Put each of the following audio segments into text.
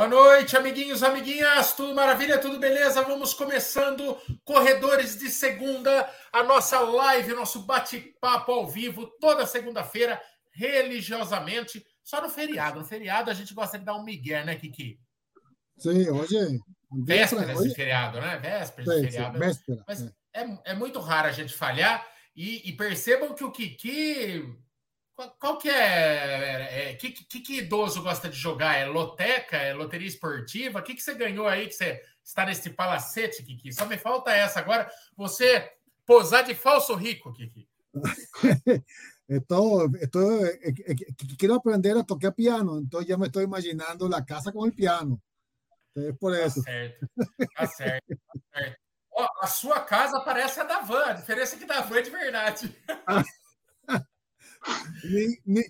Boa noite, amiguinhos, amiguinhas, tudo maravilha, tudo beleza? Vamos começando Corredores de Segunda, a nossa live, nosso bate-papo ao vivo, toda segunda-feira, religiosamente, só no feriado. No feriado a gente gosta de dar um migué, né, Kiki? Sim, hoje é. Vésperas hoje... de feriado, né? Vésperas sim, de feriado. Sim, véspera, Mas é. É, é muito raro a gente falhar e, e percebam que o Kiki qual, que é, é que, que, que, idoso gosta de jogar? É loteca? É loteria esportiva? O que, que você ganhou aí que você está nesse palacete, Kiki? Só me falta essa agora. Você posar de falso rico, Kiki. Estou, estou, quiero aprender a tocar piano, então já me estou imaginando a casa com o piano. É por tá isso. Tá certo, tá certo. Tá certo. Oh, a sua casa parece a da Van, a diferença é que da Van é de verdade.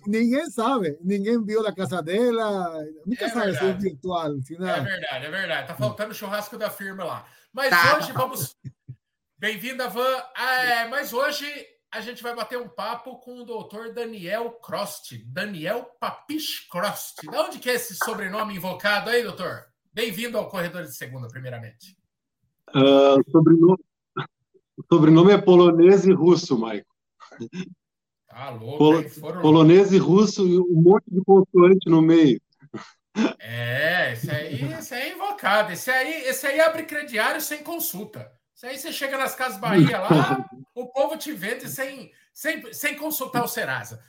ninguém sabe, ninguém viu a casa dela, nunca é sabe se é virtual. É verdade, é verdade. Tá faltando churrasco da firma lá. Mas tá. hoje vamos. Bem-vinda, Van. É, mas hoje a gente vai bater um papo com o doutor Daniel Crost. Daniel Papich Crost. De onde que é esse sobrenome invocado aí, doutor? Bem-vindo ao Corredor de Segunda, primeiramente. Uh, sobrenome, sobrenome é polonês e russo, Maico. Tá louco, foram... Polonês e russo e um monte de consoante no meio. É, esse aí, esse aí é invocado. Esse aí, esse aí abre crediário sem consulta. Esse aí você chega nas Casas Bahia lá, o povo te vende sem, sem, sem consultar o Serasa.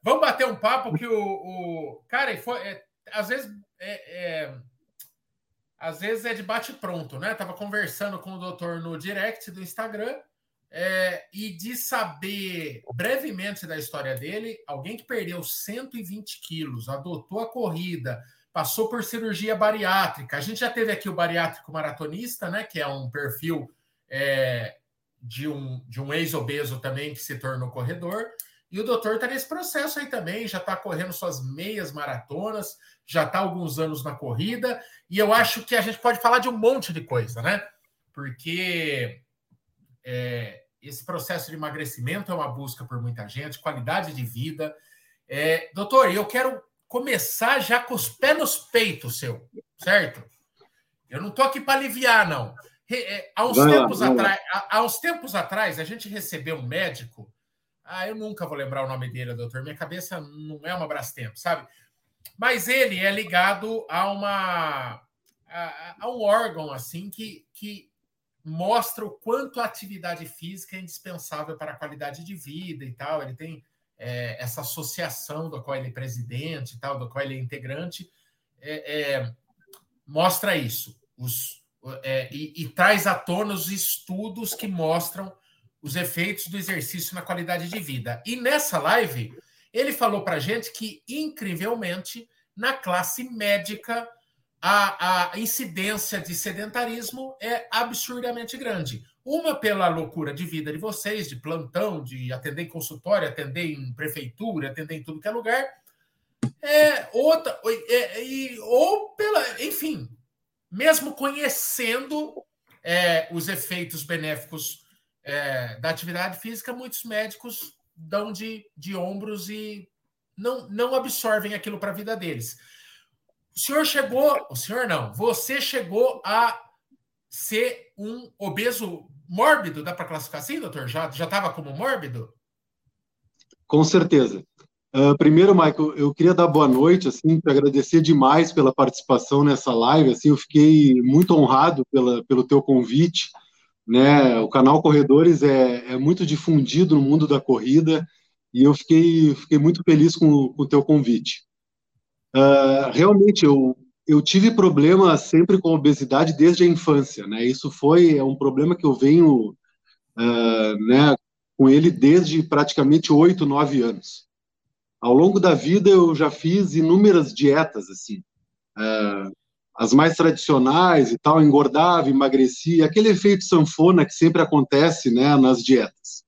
Vamos bater um papo que o. o cara, foi, é, às vezes. É, é, às vezes é de bate-pronto, né? Tava conversando com o doutor no direct do Instagram é, e de saber brevemente da história dele, alguém que perdeu 120 quilos, adotou a corrida, passou por cirurgia bariátrica. A gente já teve aqui o bariátrico maratonista, né? Que é um perfil é, de um, de um ex-obeso também que se tornou corredor. E o doutor está nesse processo aí também, já está correndo suas meias maratonas, já está alguns anos na corrida, e eu acho que a gente pode falar de um monte de coisa, né? Porque é, esse processo de emagrecimento é uma busca por muita gente, qualidade de vida. É, doutor, eu quero começar já com os pés nos peitos, seu, certo? Eu não estou aqui para aliviar, não. É, há, uns tempos atrás, há, há uns tempos atrás, a gente recebeu um médico. Ah, eu nunca vou lembrar o nome dele, doutor. Minha cabeça não é uma Brastemp, sabe? Mas ele é ligado a uma a, a um órgão assim que, que mostra o quanto a atividade física é indispensável para a qualidade de vida e tal. Ele tem é, essa associação do qual ele é presidente e tal, do qual ele é integrante, é, é, mostra isso. Os, é, e, e, traz à tona os estudos que mostram os efeitos do exercício na qualidade de vida. E nessa live, ele falou para gente que, incrivelmente, na classe médica, a, a incidência de sedentarismo é absurdamente grande. Uma pela loucura de vida de vocês, de plantão, de atender em consultório, atender em prefeitura, atender em tudo que é lugar. É, outra, é, e, ou pela, enfim, mesmo conhecendo é, os efeitos benéficos é, da atividade física, muitos médicos dão de, de ombros e não, não absorvem aquilo para a vida deles. O senhor chegou, o senhor não, você chegou a ser um obeso mórbido, dá para classificar assim, doutor? Já estava como mórbido? Com certeza. Uh, primeiro, Michael, eu queria dar boa noite, assim, te agradecer demais pela participação nessa live, assim, eu fiquei muito honrado pela, pelo teu convite, né, o canal Corredores é, é muito difundido no mundo da corrida, e eu fiquei, fiquei muito feliz com, com o teu convite. Uh, realmente, eu, eu tive problema sempre com obesidade desde a infância, né? Isso foi é um problema que eu venho, uh, né, com ele desde praticamente oito, nove anos. Ao longo da vida, eu já fiz inúmeras dietas, assim, uh, as mais tradicionais e tal, engordava, emagrecia, aquele efeito sanfona que sempre acontece, né, nas dietas.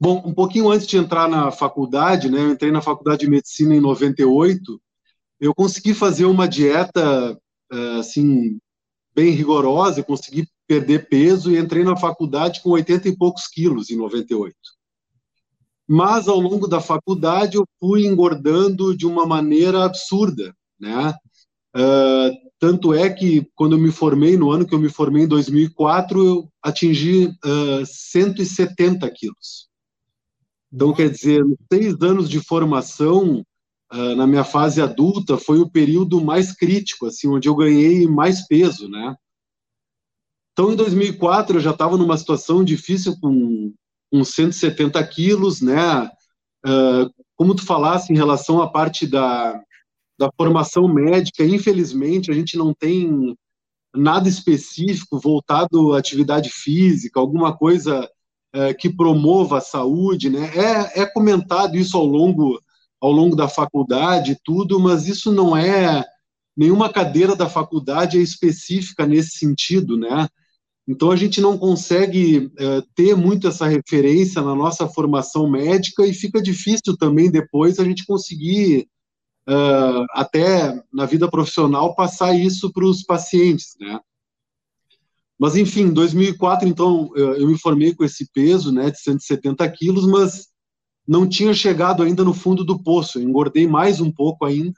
Bom, um pouquinho antes de entrar na faculdade, né, eu entrei na faculdade de medicina em 98, eu consegui fazer uma dieta eh, assim bem rigorosa, consegui perder peso e entrei na faculdade com 80 e poucos quilos em 98. Mas ao longo da faculdade eu fui engordando de uma maneira absurda, né? Uh, tanto é que, quando eu me formei, no ano que eu me formei, em 2004, eu atingi uh, 170 quilos. Então, quer dizer, seis anos de formação, uh, na minha fase adulta, foi o período mais crítico, assim, onde eu ganhei mais peso, né? Então, em 2004, eu já estava numa situação difícil com, com 170 quilos, né? Uh, como tu falasse em relação à parte da, da formação médica, infelizmente, a gente não tem nada específico voltado à atividade física, alguma coisa é, que promova a saúde, né? É, é comentado isso ao longo, ao longo da faculdade tudo, mas isso não é nenhuma cadeira da faculdade é específica nesse sentido, né? Então a gente não consegue é, ter muito essa referência na nossa formação médica e fica difícil também depois a gente conseguir uh, até na vida profissional, passar isso para os pacientes, né? Mas, enfim, em 2004, então, eu me formei com esse peso, né, de 170 quilos, mas não tinha chegado ainda no fundo do poço, engordei mais um pouco ainda,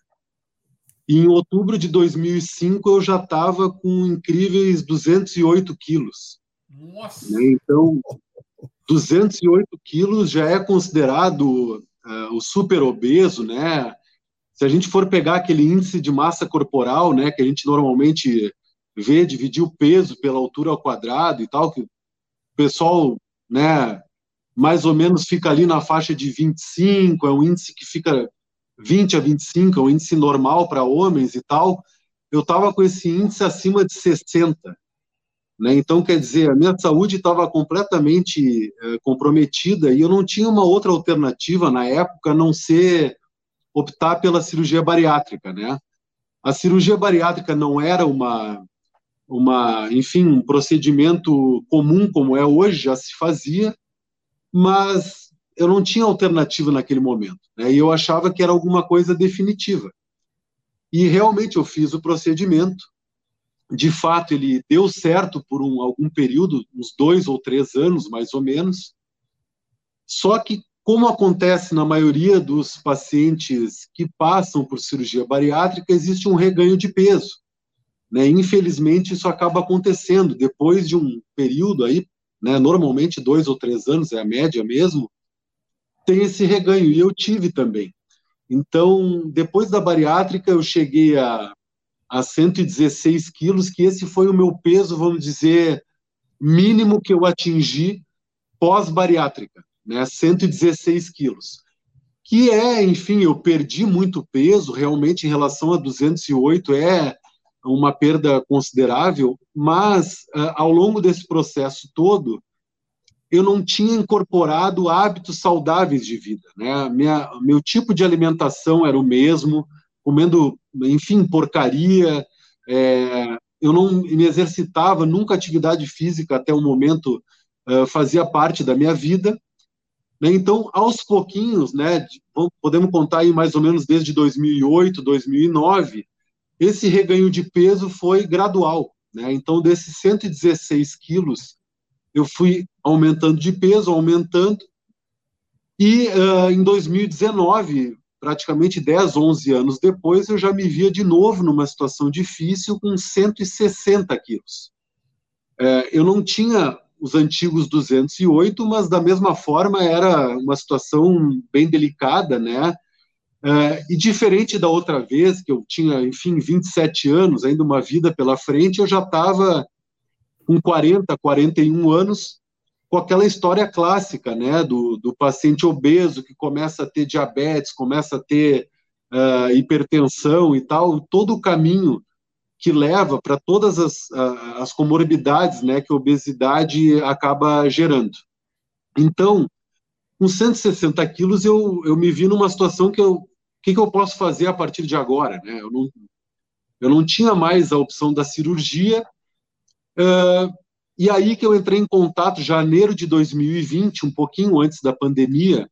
e em outubro de 2005 eu já estava com incríveis 208 quilos. Nossa! Né? Então, 208 quilos já é considerado uh, o super obeso, né? Se a gente for pegar aquele índice de massa corporal, né, que a gente normalmente vê, dividir o peso pela altura ao quadrado e tal, que o pessoal, né, mais ou menos fica ali na faixa de 25, é um índice que fica 20 a 25, é um índice normal para homens e tal. Eu estava com esse índice acima de 60. Né? Então, quer dizer, a minha saúde estava completamente é, comprometida e eu não tinha uma outra alternativa na época a não ser optar pela cirurgia bariátrica, né? A cirurgia bariátrica não era uma, uma, enfim, um procedimento comum como é hoje, já se fazia, mas eu não tinha alternativa naquele momento, né? E eu achava que era alguma coisa definitiva. E realmente eu fiz o procedimento. De fato, ele deu certo por um, algum período, uns dois ou três anos, mais ou menos. Só que como acontece na maioria dos pacientes que passam por cirurgia bariátrica, existe um reganho de peso. Né? Infelizmente, isso acaba acontecendo depois de um período aí, né, normalmente dois ou três anos, é a média mesmo, tem esse reganho, e eu tive também. Então, depois da bariátrica, eu cheguei a, a 116 quilos, que esse foi o meu peso, vamos dizer, mínimo que eu atingi pós-bariátrica né, 116 quilos. Que é, enfim, eu perdi muito peso, realmente, em relação a 208, é uma perda considerável, mas uh, ao longo desse processo todo, eu não tinha incorporado hábitos saudáveis de vida, né? Minha, meu tipo de alimentação era o mesmo, comendo, enfim, porcaria, é, eu não me exercitava, nunca atividade física até o momento uh, fazia parte da minha vida, né? Então, aos pouquinhos, né, podemos contar aí mais ou menos desde 2008, 2009, esse reganho de peso foi gradual. Né? Então, desses 116 quilos, eu fui aumentando de peso, aumentando, e uh, em 2019, praticamente 10, 11 anos depois, eu já me via de novo numa situação difícil com 160 quilos. É, eu não tinha os antigos 208, mas da mesma forma era uma situação bem delicada, né? É, e diferente da outra vez, que eu tinha, enfim, 27 anos, ainda uma vida pela frente, eu já estava com 40, 41 anos, com aquela história clássica, né, do, do paciente obeso que começa a ter diabetes, começa a ter uh, hipertensão e tal, todo o caminho que leva para todas as, as comorbidades né, que a obesidade acaba gerando. Então, com 160 quilos, eu, eu me vi numa situação que eu, que, que eu posso fazer a partir de agora? Né? Eu, não, eu não tinha mais a opção da cirurgia, uh, e aí que eu entrei em contato, janeiro de 2020, um pouquinho antes da pandemia,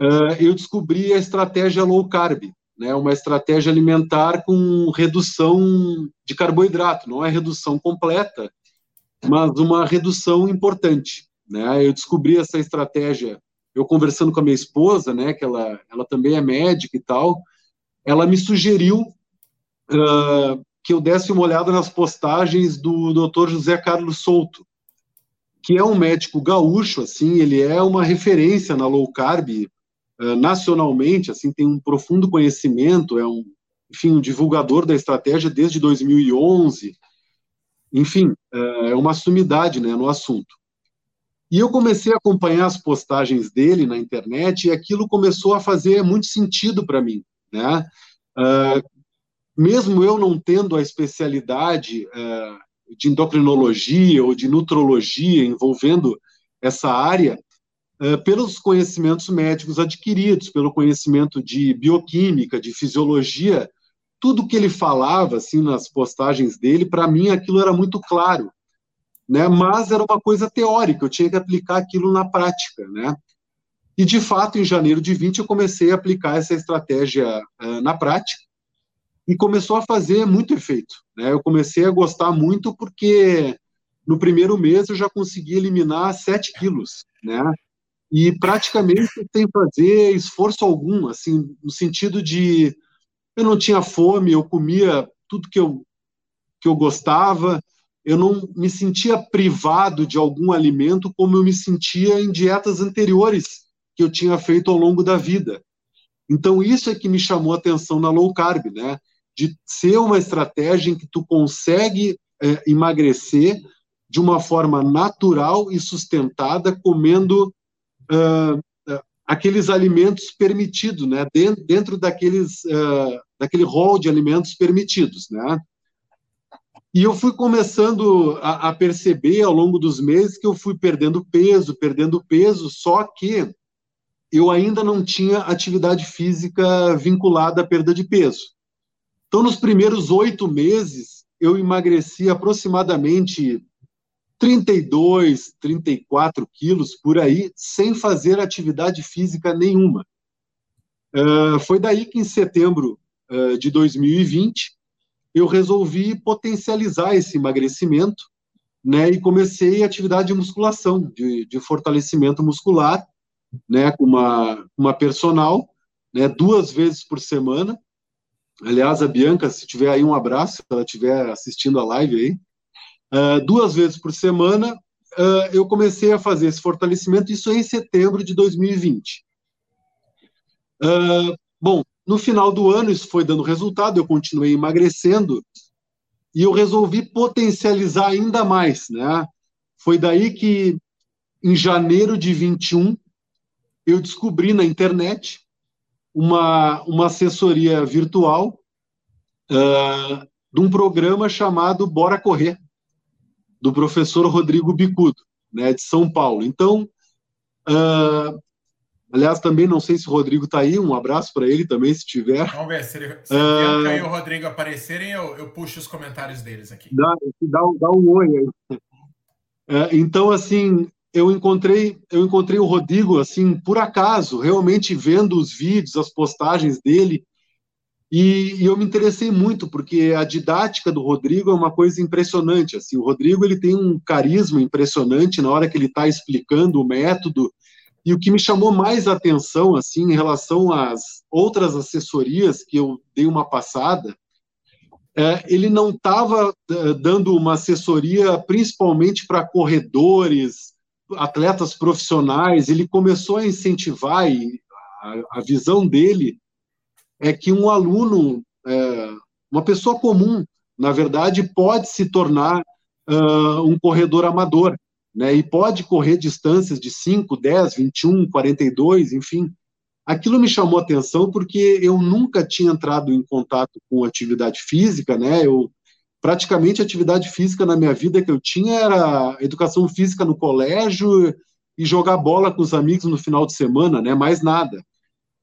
uh, eu descobri a estratégia low carb, né, uma estratégia alimentar com redução de carboidrato, não é redução completa, mas uma redução importante. Né? Eu descobri essa estratégia, eu conversando com a minha esposa, né, que ela, ela também é médica e tal, ela me sugeriu uh, que eu desse uma olhada nas postagens do Dr. José Carlos Souto, que é um médico gaúcho, assim, ele é uma referência na low carb uh, nacionalmente, assim, tem um profundo conhecimento, é um, enfim, um divulgador da estratégia desde 2011, enfim, uh, é uma sumidade, né, no assunto. E eu comecei a acompanhar as postagens dele na internet e aquilo começou a fazer muito sentido para mim, né? Uh, mesmo eu não tendo a especialidade uh, de endocrinologia ou de nutrologia envolvendo essa área, uh, pelos conhecimentos médicos adquiridos, pelo conhecimento de bioquímica, de fisiologia, tudo que ele falava assim nas postagens dele, para mim aquilo era muito claro né? Mas era uma coisa teórica, eu tinha que aplicar aquilo na prática, né? E de fato, em janeiro de 20 eu comecei a aplicar essa estratégia uh, na prática e começou a fazer muito efeito, né? Eu comecei a gostar muito porque no primeiro mês eu já consegui eliminar 7 quilos, né? E praticamente sem fazer esforço algum, assim, no sentido de eu não tinha fome, eu comia tudo que eu que eu gostava, eu não me sentia privado de algum alimento como eu me sentia em dietas anteriores que eu tinha feito ao longo da vida. Então isso é que me chamou a atenção na low carb, né? De ser uma estratégia em que tu consegue é, emagrecer de uma forma natural e sustentada, comendo uh, aqueles alimentos permitidos, né? Dentro, daqueles uh, daquele rol de alimentos permitidos, né? E eu fui começando a, a, perceber ao longo dos meses que eu fui perdendo peso, perdendo peso, só que eu ainda não tinha atividade física vinculada à perda de peso. Então, nos primeiros oito meses, eu emagreci aproximadamente 32, 34 quilos por aí, sem fazer atividade física nenhuma. Uh, foi daí que, em setembro uh, de 2020, eu resolvi potencializar esse emagrecimento, né, e comecei atividade de musculação, de, de fortalecimento muscular, né, com uma, uma personal, né, duas vezes por semana. Aliás, a Bianca, se tiver aí um abraço, se ela estiver assistindo a live aí, uh, duas vezes por semana, uh, eu comecei a fazer esse fortalecimento, isso em setembro de 2020. Uh, bom, no final do ano, isso foi dando resultado, eu continuei emagrecendo e eu resolvi potencializar ainda mais, né? Foi daí que, em janeiro de 21, eu descobri na internet uma, uma assessoria virtual uh, de um programa chamado Bora Correr, do professor Rodrigo Bicudo, né, de São Paulo. Então, uh, Aliás, também não sei se o Rodrigo está aí, um abraço para ele também, se tiver. Vamos ver, se, ele, se uh, e o Rodrigo aparecerem, eu, eu puxo os comentários deles aqui. Dá, dá, dá um oi aí. É, então, assim, eu encontrei, eu encontrei o Rodrigo, assim, por acaso, realmente vendo os vídeos, as postagens dele, e, e, eu me interessei muito, porque a didática do Rodrigo é uma coisa impressionante, assim, o Rodrigo, ele tem um carisma impressionante na hora que ele está explicando o método, e o que me chamou mais atenção, assim, em relação às outras assessorias que eu dei uma passada, é, ele não estava é, dando uma assessoria principalmente para corredores, atletas profissionais, ele começou a incentivar, e a, a visão dele é que um aluno, é, uma pessoa comum, na verdade, pode se tornar uh, um corredor amador né, e pode correr distâncias de 5, 10, 21, 42, enfim. Aquilo me chamou atenção porque eu nunca tinha entrado em contato com atividade física, né? Eu praticamente atividade física na minha vida que eu tinha era educação física no colégio e jogar bola com os amigos no final de semana, né? Mais nada.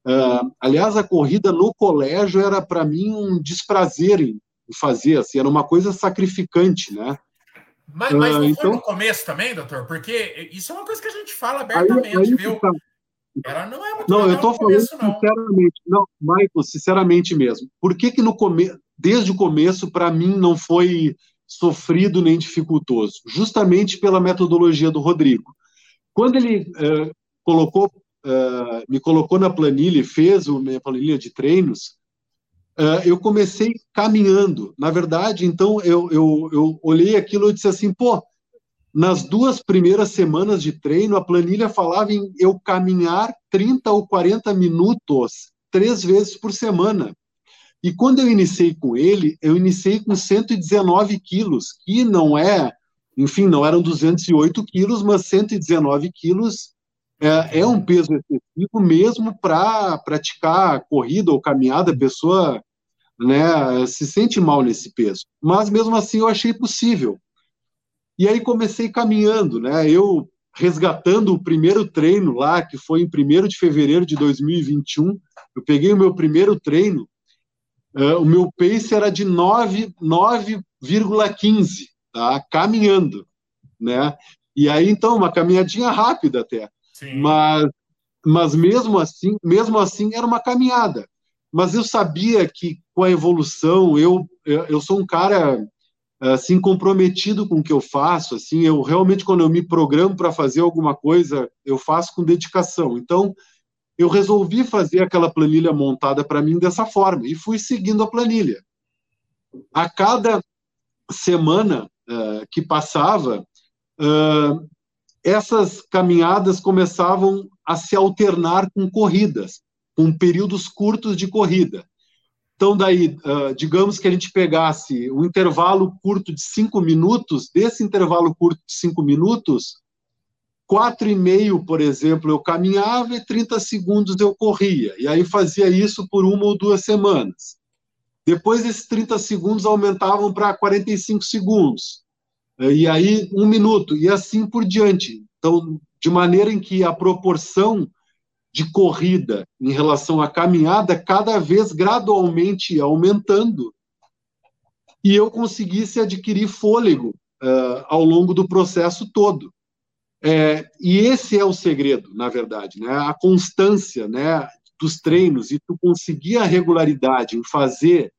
Uh, aliás, a corrida no colégio era para mim um desprazer em fazer, assim, era uma coisa sacrificante, né? Mas, mas não então... foi no começo também, doutor? Porque isso é uma coisa que a gente fala abertamente, aí, aí viu? Tá. Ela não é muito Não, eu estou falando começo, não. sinceramente. Não, Michael, sinceramente mesmo. Por que que no começo, desde o começo, para mim, não foi sofrido nem dificultoso? Justamente pela metodologia do Rodrigo. Quando ele uh, colocou, uh, me colocou na planilha e fez a minha planilha de treinos, uh, eu comecei caminhando. Na verdade, então, eu, eu, eu olhei aquilo e disse assim, pô, nas duas primeiras semanas de treino, a planilha falava em eu caminhar 30 ou 40 minutos três vezes por semana. E quando eu iniciei com ele, eu iniciei com 119 quilos, que não é, enfim, não eram 208 quilos, mas 119 quilos é, é um peso excessivo mesmo para praticar corrida ou caminhada, a pessoa né, se sente mal nesse peso. Mas mesmo assim eu achei possível. E aí comecei caminhando, né? Eu resgatando o primeiro treino lá, que foi em 1 de fevereiro de 2021, eu peguei o meu primeiro treino, uh, o meu pace era de 9,15, tá? Caminhando, né? E aí, então, uma caminhadinha rápida até. Sim. Mas, mas mesmo assim, mesmo assim, era uma caminhada. Mas eu sabia que com a evolução, eu, eu sou um cara assim comprometido com o que eu faço, assim, eu realmente quando eu me programo para fazer alguma coisa, eu faço com dedicação. Então, eu resolvi fazer aquela planilha montada para mim dessa forma e fui seguindo a planilha. A cada semana uh, que passava, uh, essas caminhadas começavam a se alternar com corridas, com períodos curtos de corrida. Então, daí, uh, digamos que a gente pegasse um intervalo curto de cinco minutos, desse intervalo curto de cinco minutos, quatro e meio, por exemplo, eu caminhava e 30 segundos eu corria. E aí fazia isso por uma ou duas semanas. Depois, esses 30 segundos aumentavam para 45 segundos. E aí, um minuto, e assim por diante. Então, de maneira em que a proporção de corrida em relação à caminhada cada vez gradualmente aumentando e eu conseguisse adquirir fôlego uh, ao longo do processo todo. É, e esse é o segredo, na verdade, né? a constância né, dos treinos e tu conseguir a regularidade em fazer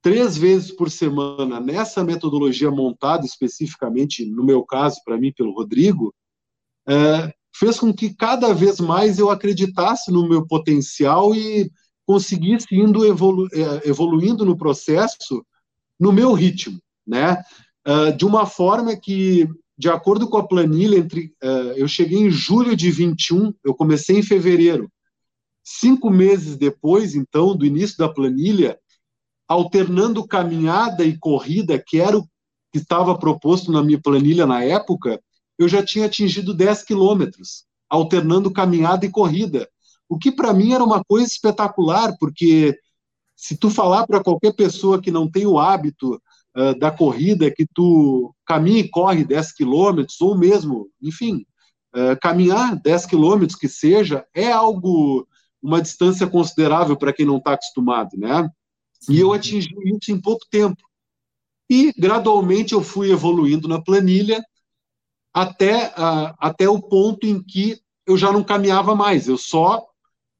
três vezes por semana nessa metodologia montada especificamente, no meu caso, para mim, pelo Rodrigo, é, fez com que cada vez mais eu acreditasse no meu potencial e conseguisse indo evolu é, evoluindo no processo no meu ritmo, né? Uh, de uma forma que, de acordo com a planilha, entre uh, eu cheguei em julho de 21, eu comecei em fevereiro. Cinco meses depois, então, do início da planilha, alternando caminhada e corrida, que era o que estava proposto na minha planilha na época, eu já tinha atingido 10 quilômetros, alternando caminhada e corrida, o que para mim era uma coisa espetacular, porque se tu falar para qualquer pessoa que não tem o hábito uh, da corrida, que tu caminha e corre 10 quilômetros, ou mesmo, enfim, uh, caminhar 10 quilômetros que seja, é algo, uma distância considerável para quem não está acostumado, né? E eu atingi isso em pouco tempo. E gradualmente eu fui evoluindo na planilha, até, uh, até o ponto em que eu já não caminhava mais, eu só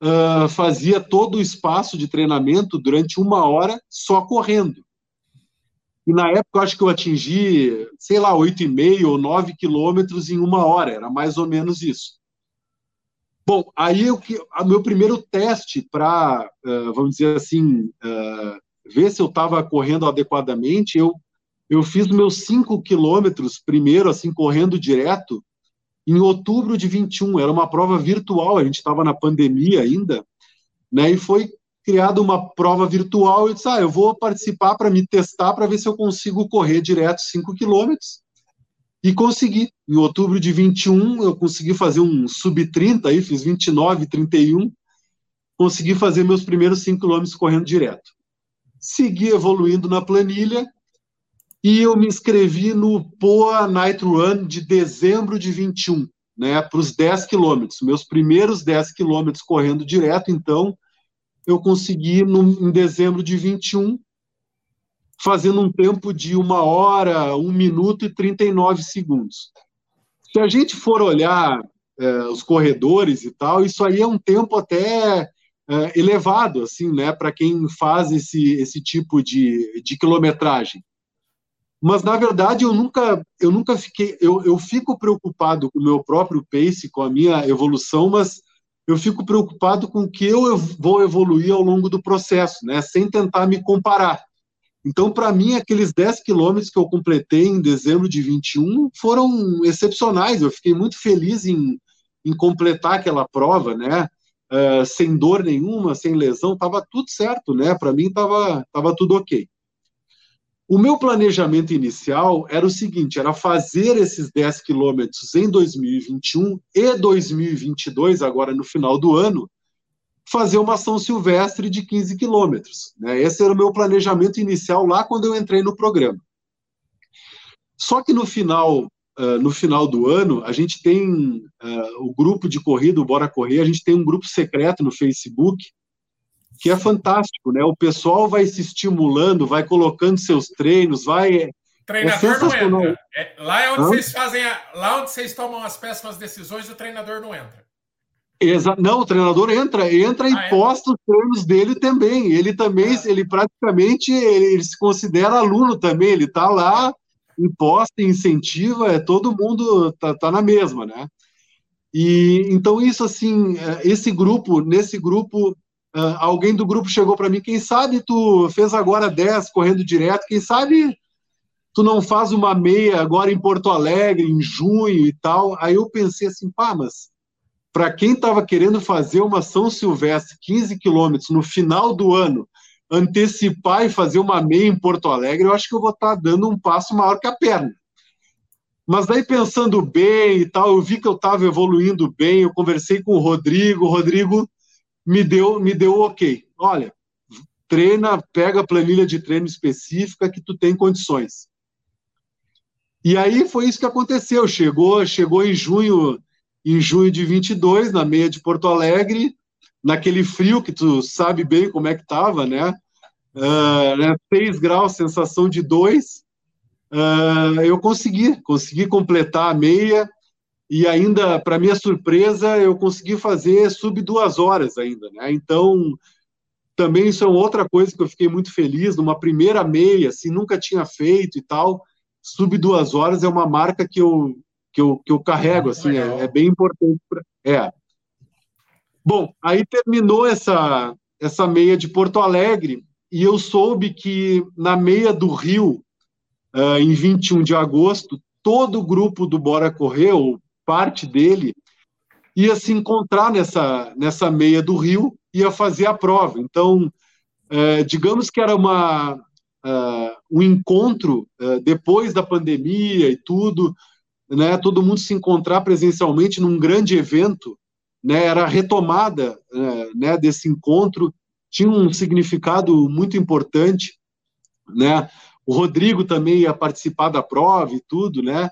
uh, fazia todo o espaço de treinamento durante uma hora só correndo. E na época eu acho que eu atingi, sei lá, 8,5 ou 9 quilômetros em uma hora, era mais ou menos isso. Bom, aí o meu primeiro teste para, uh, vamos dizer assim, ver se eu estava correndo adequadamente, eu eu fiz meus 5 quilômetros primeiro, assim, correndo direto, em outubro de 21. Era uma prova virtual, a gente estava na pandemia ainda, né? E foi criada uma prova virtual. Eu disse, ah, eu vou participar para me testar, para ver se eu consigo correr direto 5 quilômetros. E consegui. Em outubro de 21, eu consegui fazer um sub-30 aí, fiz 29, 31. Consegui fazer meus primeiros 5 quilômetros correndo direto. Segui evoluindo na planilha e eu me inscrevi no POA Night Run de dezembro de 21, né, para os 10 quilômetros, meus primeiros 10 quilômetros correndo direto, então eu consegui no, em dezembro de 21, fazendo um tempo de uma hora, um minuto e 39 segundos. Se a gente for olhar é, os corredores e tal, isso aí é um tempo até é, elevado, assim, né, para quem faz esse, esse tipo de, de quilometragem. Mas, na verdade, eu nunca, eu nunca fiquei. Eu, eu fico preocupado com o meu próprio pace, com a minha evolução, mas eu fico preocupado com o que eu vou evoluir ao longo do processo, né? Sem tentar me comparar. Então, para mim, aqueles 10 quilômetros que eu completei em dezembro de 21 foram excepcionais. Eu fiquei muito feliz em, em completar aquela prova, né? Uh, sem dor nenhuma, sem lesão, estava tudo certo, né? Para mim estava tava tudo ok. O meu planejamento inicial era o seguinte: era fazer esses 10 quilômetros em 2021 e 2022, agora no final do ano, fazer uma São Silvestre de 15 quilômetros. Né? Esse era o meu planejamento inicial lá quando eu entrei no programa. Só que no final, uh, no final do ano, a gente tem uh, o grupo de corrida, o Bora Correr, a gente tem um grupo secreto no Facebook que é fantástico, né? O pessoal vai se estimulando, vai colocando seus treinos, vai. É treinador é não entra. É, lá é onde Hã? vocês fazem, a, lá onde vocês tomam as péssimas decisões, o treinador não entra. Exa não, o treinador entra, entra ah, e é? posta os treinos dele também. Ele também, ah. ele praticamente, ele, ele, se considera aluno também. Ele está lá, imposta, incentiva, é todo mundo tá, tá na mesma, né? E então isso assim, é, esse grupo, nesse grupo, uh, alguém do grupo chegou para mim, quem sabe tu fez agora 10 correndo direto, quem sabe tu não faz uma meia agora em Porto Alegre em junho e tal. Aí eu pensei assim, pá, mas para quem estava querendo fazer uma São Silvestre 15 quilômetros no final do ano, antecipar e fazer uma meia em Porto Alegre, eu acho que eu vou estar tá dando um passo maior que a perna. Mas daí pensando bem e tal, eu vi que eu estava evoluindo bem, eu conversei com o Rodrigo, o Rodrigo me deu me deu ok. Olha, treina, pega a planilha de treino específica que tu tem condições. E aí foi isso que aconteceu. Chegou, chegou em junho em junho de 22, na meia de Porto Alegre, naquele frio que tu sabe bem como é que estava, né? Uh, né? 6 graus, sensação de 2. Uh, eu consegui, consegui completar a meia e ainda, para minha surpresa, eu consegui fazer sub duas horas ainda, né? Então, também isso é outra coisa que eu fiquei muito feliz, numa primeira meia, assim, nunca tinha feito e tal, sub duas horas é uma marca que eu, que eu, que eu carrego, assim, é, é, bem importante. Pra, é. Bom, aí terminou essa, essa meia de Porto Alegre e eu soube que na meia do Rio, uh, em 21 de agosto, todo o grupo do Bora Correr, ou parte dele, ia se encontrar nessa, nessa meia do Rio, ia fazer a prova. Então, uh, digamos que era uma, uh, um encontro depois da pandemia e tudo, né, todo mundo se encontrar presencialmente num grande evento, né, era a retomada é, né, desse encontro, tinha um significado muito importante, né, o Rodrigo também ia participar da prova e tudo, né,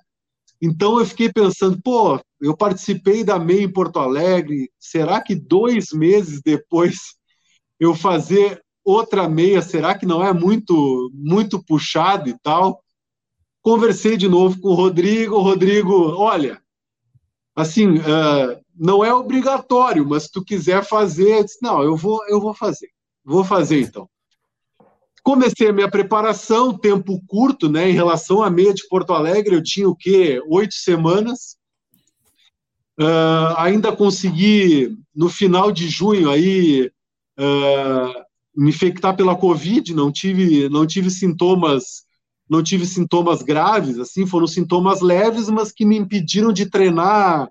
então eu fiquei pensando, pô, eu participei da MEI em Porto Alegre, será que dois meses depois eu fazer outra meia, será que não é muito muito puxado e tal? Conversei de novo com o Rodrigo. Rodrigo, olha, assim, uh, não é obrigatório, mas se tu quiser fazer, disse, não, eu vou, eu vou fazer. Vou fazer então. Comecei a minha preparação, tempo curto, né? Em relação à meia de Porto Alegre, eu tinha o quê? Oito semanas. Uh, ainda consegui, no final de junho, aí, uh, me infectar pela Covid, não tive, não tive sintomas não tive sintomas graves, assim, foram sintomas leves, mas que me impediram de treinar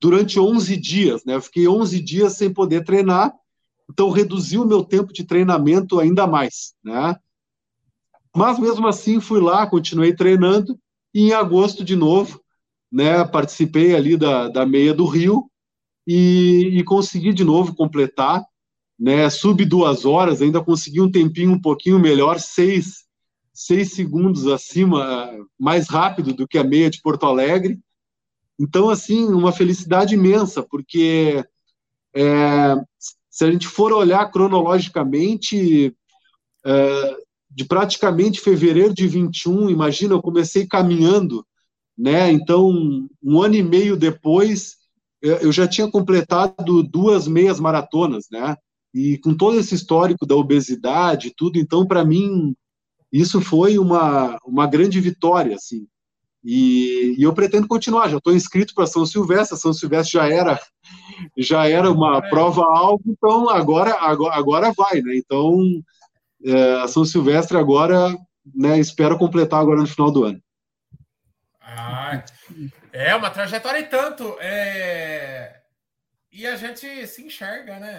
durante 11 dias, né? Eu fiquei 11 dias sem poder treinar, então reduziu o meu tempo de treinamento ainda mais, né? Mas mesmo assim fui lá, continuei treinando e em agosto de novo, né? Participei ali da, da meia do Rio e, e consegui de novo completar, né? Sub duas horas, ainda consegui um tempinho um pouquinho melhor, seis seis segundos acima, mais rápido do que a meia de Porto Alegre. Então, assim, uma felicidade imensa, porque é, se a gente for olhar cronologicamente, é, de praticamente fevereiro de 21, imagina, eu comecei caminhando, né? Então, um ano e meio depois, eu já tinha completado duas meias maratonas, né? E com todo esse histórico da obesidade tudo, então, para mim, isso foi uma, uma grande vitória, assim. E, e eu pretendo continuar. Já estou inscrito para São Silvestre. São Silvestre já era já era uma é. prova algo, então agora agora, agora vai, né? Então é, São Silvestre agora, né? Espero completar agora no final do ano. Ah, é uma trajetória e tanto. É... E a gente se enxerga, né?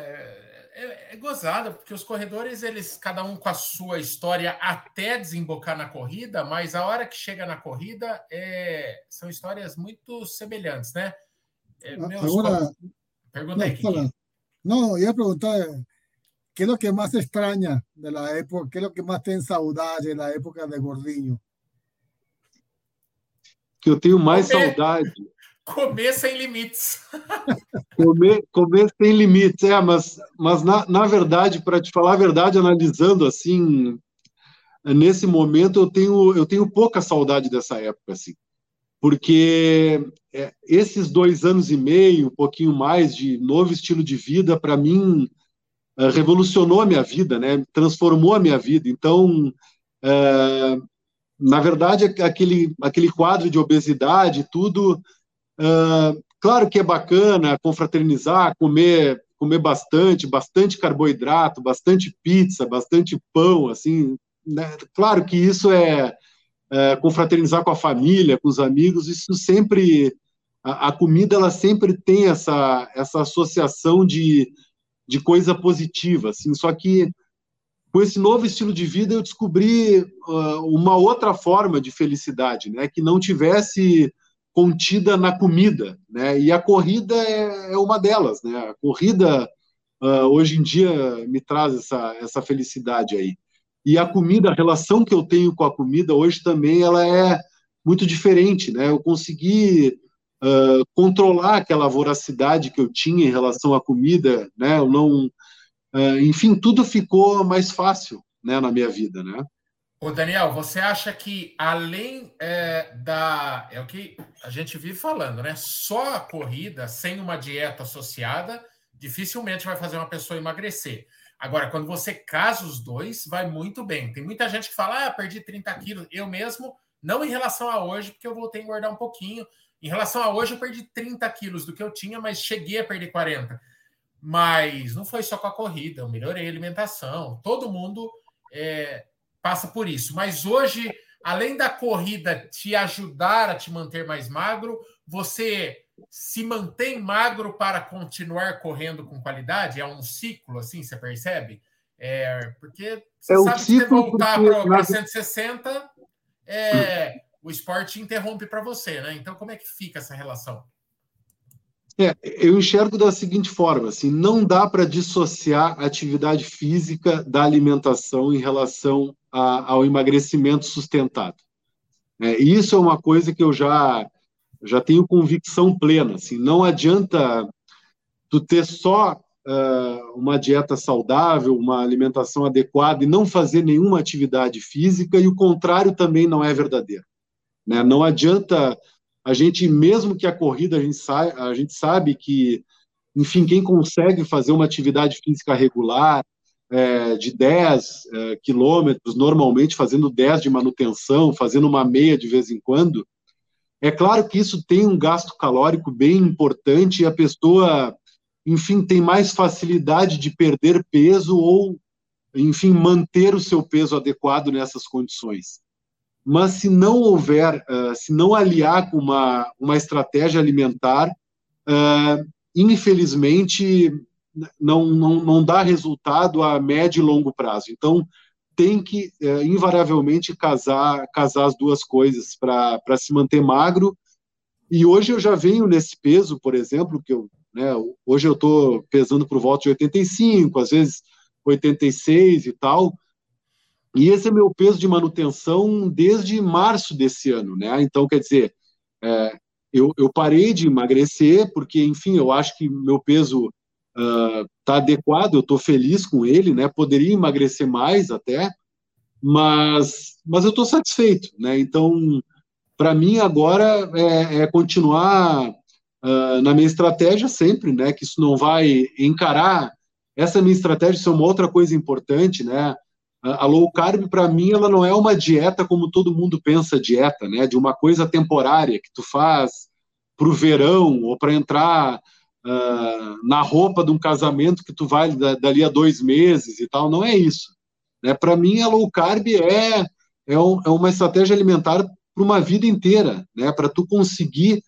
É, é, gozado, porque os corredores, eles, cada um com a sua história até desembocar na corrida, mas a hora que chega na corrida é, são histórias muito semelhantes, né? É, meus... Agora, pergunta aí. Não, não, ia perguntar ¿qué es lo que más extraña de la época? ¿Qué es lo que más tem saudade de la época de Gordinho? Que eu tenho mais saudade Comer sem limites. comer, comer sem limites, é, mas, mas na, na verdade, para te falar a verdade, analisando assim, nesse momento eu tenho, eu tenho pouca saudade dessa época, assim, porque é, esses dois anos e meio, um pouquinho mais de novo estilo de vida, para mim, é, revolucionou a minha vida, né? transformou a minha vida. Então, é, na verdade, aquele, aquele quadro de obesidade, tudo Claro que é bacana confraternizar, comer, comer bastante, bastante carboidrato, bastante pizza, bastante pão, assim. Né? Claro que isso é, é, confraternizar com a família, com os amigos, isso sempre a, a, comida ela sempre tem essa essa associação de, de coisa positiva, assim. Só que com esse novo estilo de vida eu descobri uh, uma outra forma de felicidade, né? Que não tivesse contida na comida, né? E a corrida é, é uma delas, né? A corrida uh, hoje em dia me traz essa, essa felicidade aí. E a comida, a relação que eu tenho com a comida hoje também, ela é muito diferente, né? Eu consegui uh, controlar aquela voracidade que eu tinha em relação à comida, né? Eu não, uh, enfim, tudo ficou mais fácil, né? Na minha vida, né? Ô Daniel, você acha que além é, da. É o que a gente vive falando, né? Só a corrida, sem uma dieta associada, dificilmente vai fazer uma pessoa emagrecer. Agora, quando você casa os dois, vai muito bem. Tem muita gente que fala, ah, perdi 30 quilos. Eu mesmo, não em relação a hoje, porque eu voltei a engordar um pouquinho. Em relação a hoje, eu perdi 30 quilos do que eu tinha, mas cheguei a perder 40. Mas não foi só com a corrida, eu melhorei a alimentação. Todo mundo é, passa por isso. Mas hoje, além da corrida te ajudar a te manter mais magro, você se mantém magro para continuar correndo com qualidade? É um ciclo, assim, você percebe? É, porque você é sabe que você voltar para 160, é, o esporte interrompe para você, né? Então, como é que fica essa relação? É, eu enxergo da seguinte forma, assim, não dá para dissociar a atividade física da alimentação em relação a, ao emagrecimento sustentado. É, isso é uma coisa que eu já já tenho convicção plena. Assim, não adianta tu ter só uh, uma dieta saudável, uma alimentação adequada e não fazer nenhuma atividade física, e o contrário também não é verdadeiro. Né? Não adianta a gente, mesmo que a corrida, a gente, sa a gente sabe que, enfim, quem consegue fazer uma atividade física regular, é, de 10 é, quilômetros, normalmente fazendo 10 de manutenção, fazendo uma meia de vez em quando, é claro que isso tem um gasto calórico bem importante e a pessoa, enfim, tem mais facilidade de perder peso ou, enfim, manter o seu peso adequado nessas condições. Mas se não houver, uh, se não aliar com uma, uma estratégia alimentar, uh, infelizmente não, não, não dá resultado a médio e longo prazo. Então, tem que, é, invariavelmente, casar, casar as duas coisas para se manter magro. E hoje eu já venho nesse peso, por exemplo, que eu, né, hoje eu estou pesando por volta de 85, às vezes 86 e tal. E esse é meu peso de manutenção desde março desse ano, né? Então, quer dizer, é, eu, eu parei de emagrecer porque, enfim, eu acho que meu peso está uh, adequado, eu estou feliz com ele, né? Poderia emagrecer mais até, mas, mas eu estou satisfeito, né? Então, para mim agora é, é continuar uh, na minha estratégia sempre, né? Que isso não vai encarar essa minha estratégia, isso é uma outra coisa importante, né? a low carb, para mim, ela não é uma dieta como todo mundo pensa dieta, né? De uma coisa temporária que tu faz para o verão ou para entrar uh, na roupa de um casamento que tu vai dali a dois meses e tal. Não é isso. Né? Para mim, a low carb é, é, um, é uma estratégia alimentar para uma vida inteira, né? Para tu conseguir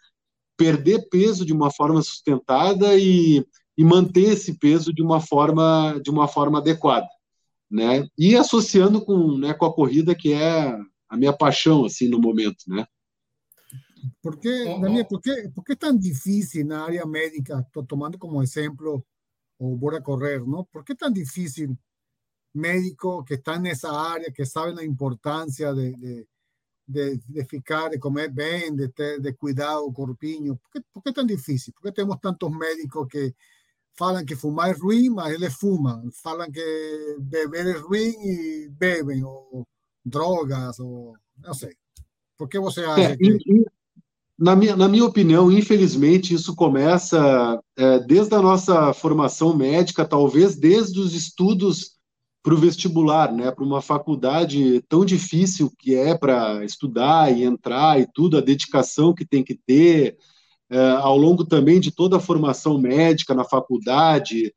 perder peso de uma forma sustentada e, e manter esse peso de uma forma de uma forma adequada né? E associando com, né, com a corrida que é a minha paixão assim no momento, né? Por que, Daniel, por que, por que é tão difícil na área médica, estou tomando como exemplo o Bora Correr, não? Por que é tão difícil médico que está nessa área, que sabe a importância de, de, de, de, ficar, de comer bem, de, ter, de cuidar o corpinho? Por que, por que é tão difícil? Por que temos tantos médicos que falam que fumar é ruim, mas eles fumam. Falam que beber é ruim e bebem, ou drogas, ou não sei. Por que você acha é, que. Na minha, na minha opinião, infelizmente, isso começa é, desde a nossa formação médica, talvez desde os estudos para o vestibular, né, para uma faculdade tão difícil que é para estudar e entrar e tudo, a dedicação que tem que ter, é, ao longo também de toda a formação médica na faculdade,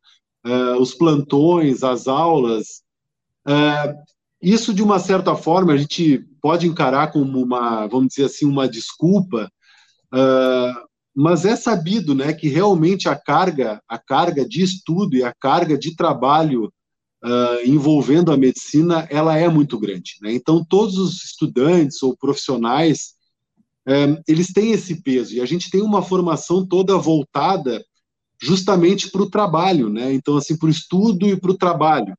é, os plantões, as aulas. É, isso, de uma certa forma, a gente pode encarar como uma, vamos dizer assim, uma desculpa, mas é sabido né, que realmente a carga, a carga de estudo e a carga de trabalho envolvendo a medicina, ela é muito grande. Né? Então, todos os estudantes ou profissionais é, eles têm esse peso e a gente tem uma formação toda voltada justamente para o trabalho, né? Então, assim, para o estudo e para o trabalho.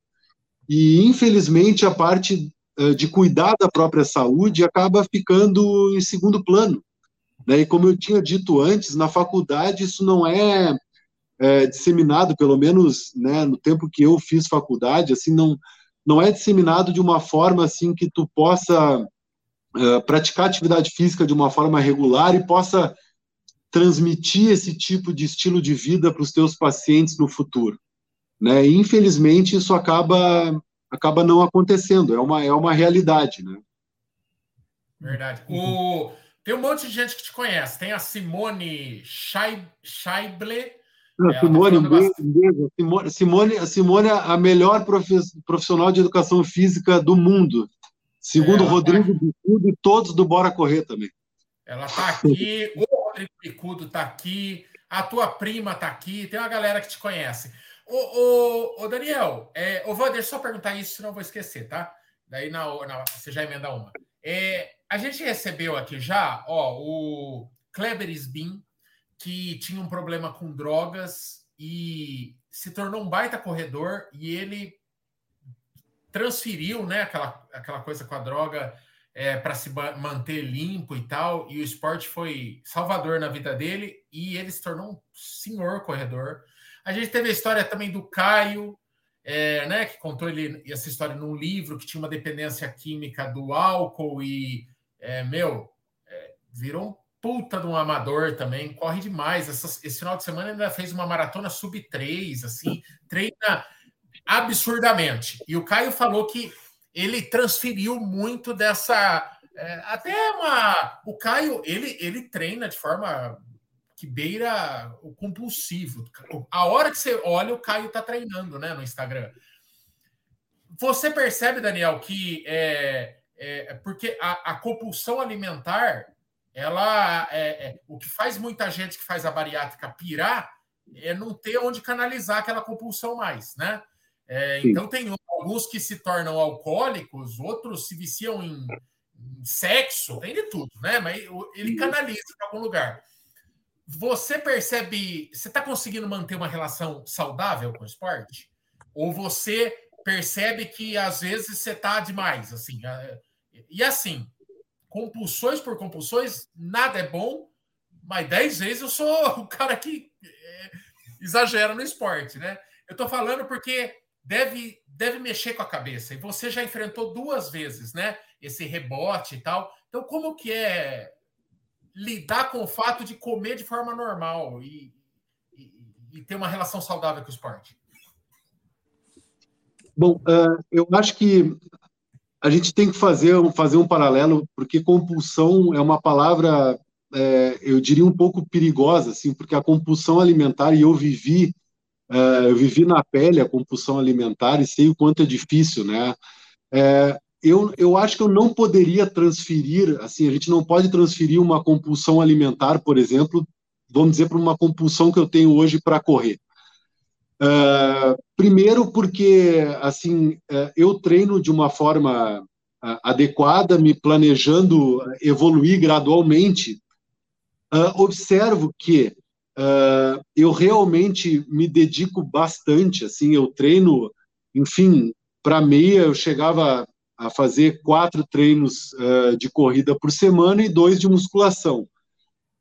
E, infelizmente, a parte uh, de cuidar da própria saúde acaba ficando em segundo plano. Né? E, como eu tinha dito antes, na faculdade isso não é, é disseminado, pelo menos né, no tempo que eu fiz faculdade, assim, não, não é disseminado de uma forma assim que tu possa eh, praticar atividade física de uma forma regular e possa transmitir esse tipo de estilo de vida para os teus pacientes no futuro. Né? E, infelizmente, isso acaba, acaba não acontecendo, é uma, é uma realidade. Né? Verdade. O... Tem um monte de gente que te conhece. Tem a Simone Scheible. Não, Simone, tá Simone, Simone, Simone é a melhor profissional de educação física do mundo. Segundo o Rodrigo tá... Bicudo e todos do Bora Correr também. Ela está aqui, o Rodrigo Bicudo está aqui, a tua prima está aqui, tem uma galera que te conhece. Ô, ô, ô Daniel, é, ô Wander, só perguntar isso, senão eu vou esquecer, tá? Daí na, na, você já emenda uma. É, a gente recebeu aqui já, ó, o Kleber Sbin, que tinha um problema com drogas e se tornou um baita corredor e ele transferiu né, aquela, aquela coisa com a droga é, para se manter limpo e tal, e o esporte foi salvador na vida dele, e ele se tornou um senhor corredor. A gente teve a história também do Caio, é, né, que contou ele, essa história num livro que tinha uma dependência química do álcool e, é, meu, é, virou um puta de um amador também, corre demais. Esse final de semana ainda fez uma maratona sub 3, assim, treina absurdamente. E o Caio falou que ele transferiu muito dessa. É, até uma. O Caio, ele, ele treina de forma que beira o compulsivo. A hora que você olha, o Caio tá treinando, né, no Instagram. Você percebe, Daniel, que é, é porque a, a, compulsão alimentar, ela é, é, o que faz muita gente que faz a bariátrica pirar é não ter onde canalizar aquela compulsão mais, né? É, então, tem alguns que se tornam alcoólicos, outros se viciam em, em sexo, tem de tudo, né? Mas ele canaliza para algum lugar. Você percebe, você está conseguindo manter uma relação saudável com o esporte? Ou você percebe que às vezes você está demais, assim? E assim, compulsões por compulsões, nada é bom, mas dez vezes eu sou o cara que é, exagera no esporte, né? Eu estou falando porque deve, deve mexer com a cabeça. E você já enfrentou duas vezes, né? Esse rebote e tal. Então, como que é lidar com o fato de comer de forma normal e, e, e ter uma relação saudável com o esporte? Bom, uh, eu acho que a gente tem que fazer, fazer um paralelo, porque compulsão é uma palavra, é, eu diria, um pouco perigosa, assim, porque a compulsão alimentar, e eu vivi, uh, eu vivi na pele a compulsão alimentar e sei o quanto é difícil, né? É, eu, eu acho que eu não poderia transferir, assim, a gente não pode transferir uma compulsão alimentar, por exemplo, vamos dizer, para uma compulsão que eu tenho hoje para correr. Uh, primeiro porque, assim, uh, eu treino de uma forma uh, adequada, me planejando evoluir gradualmente, observo que eu realmente me dedico bastante, assim, eu treino, enfim, para meia eu chegava a fazer quatro treinos uh, de corrida por semana e dois de musculação.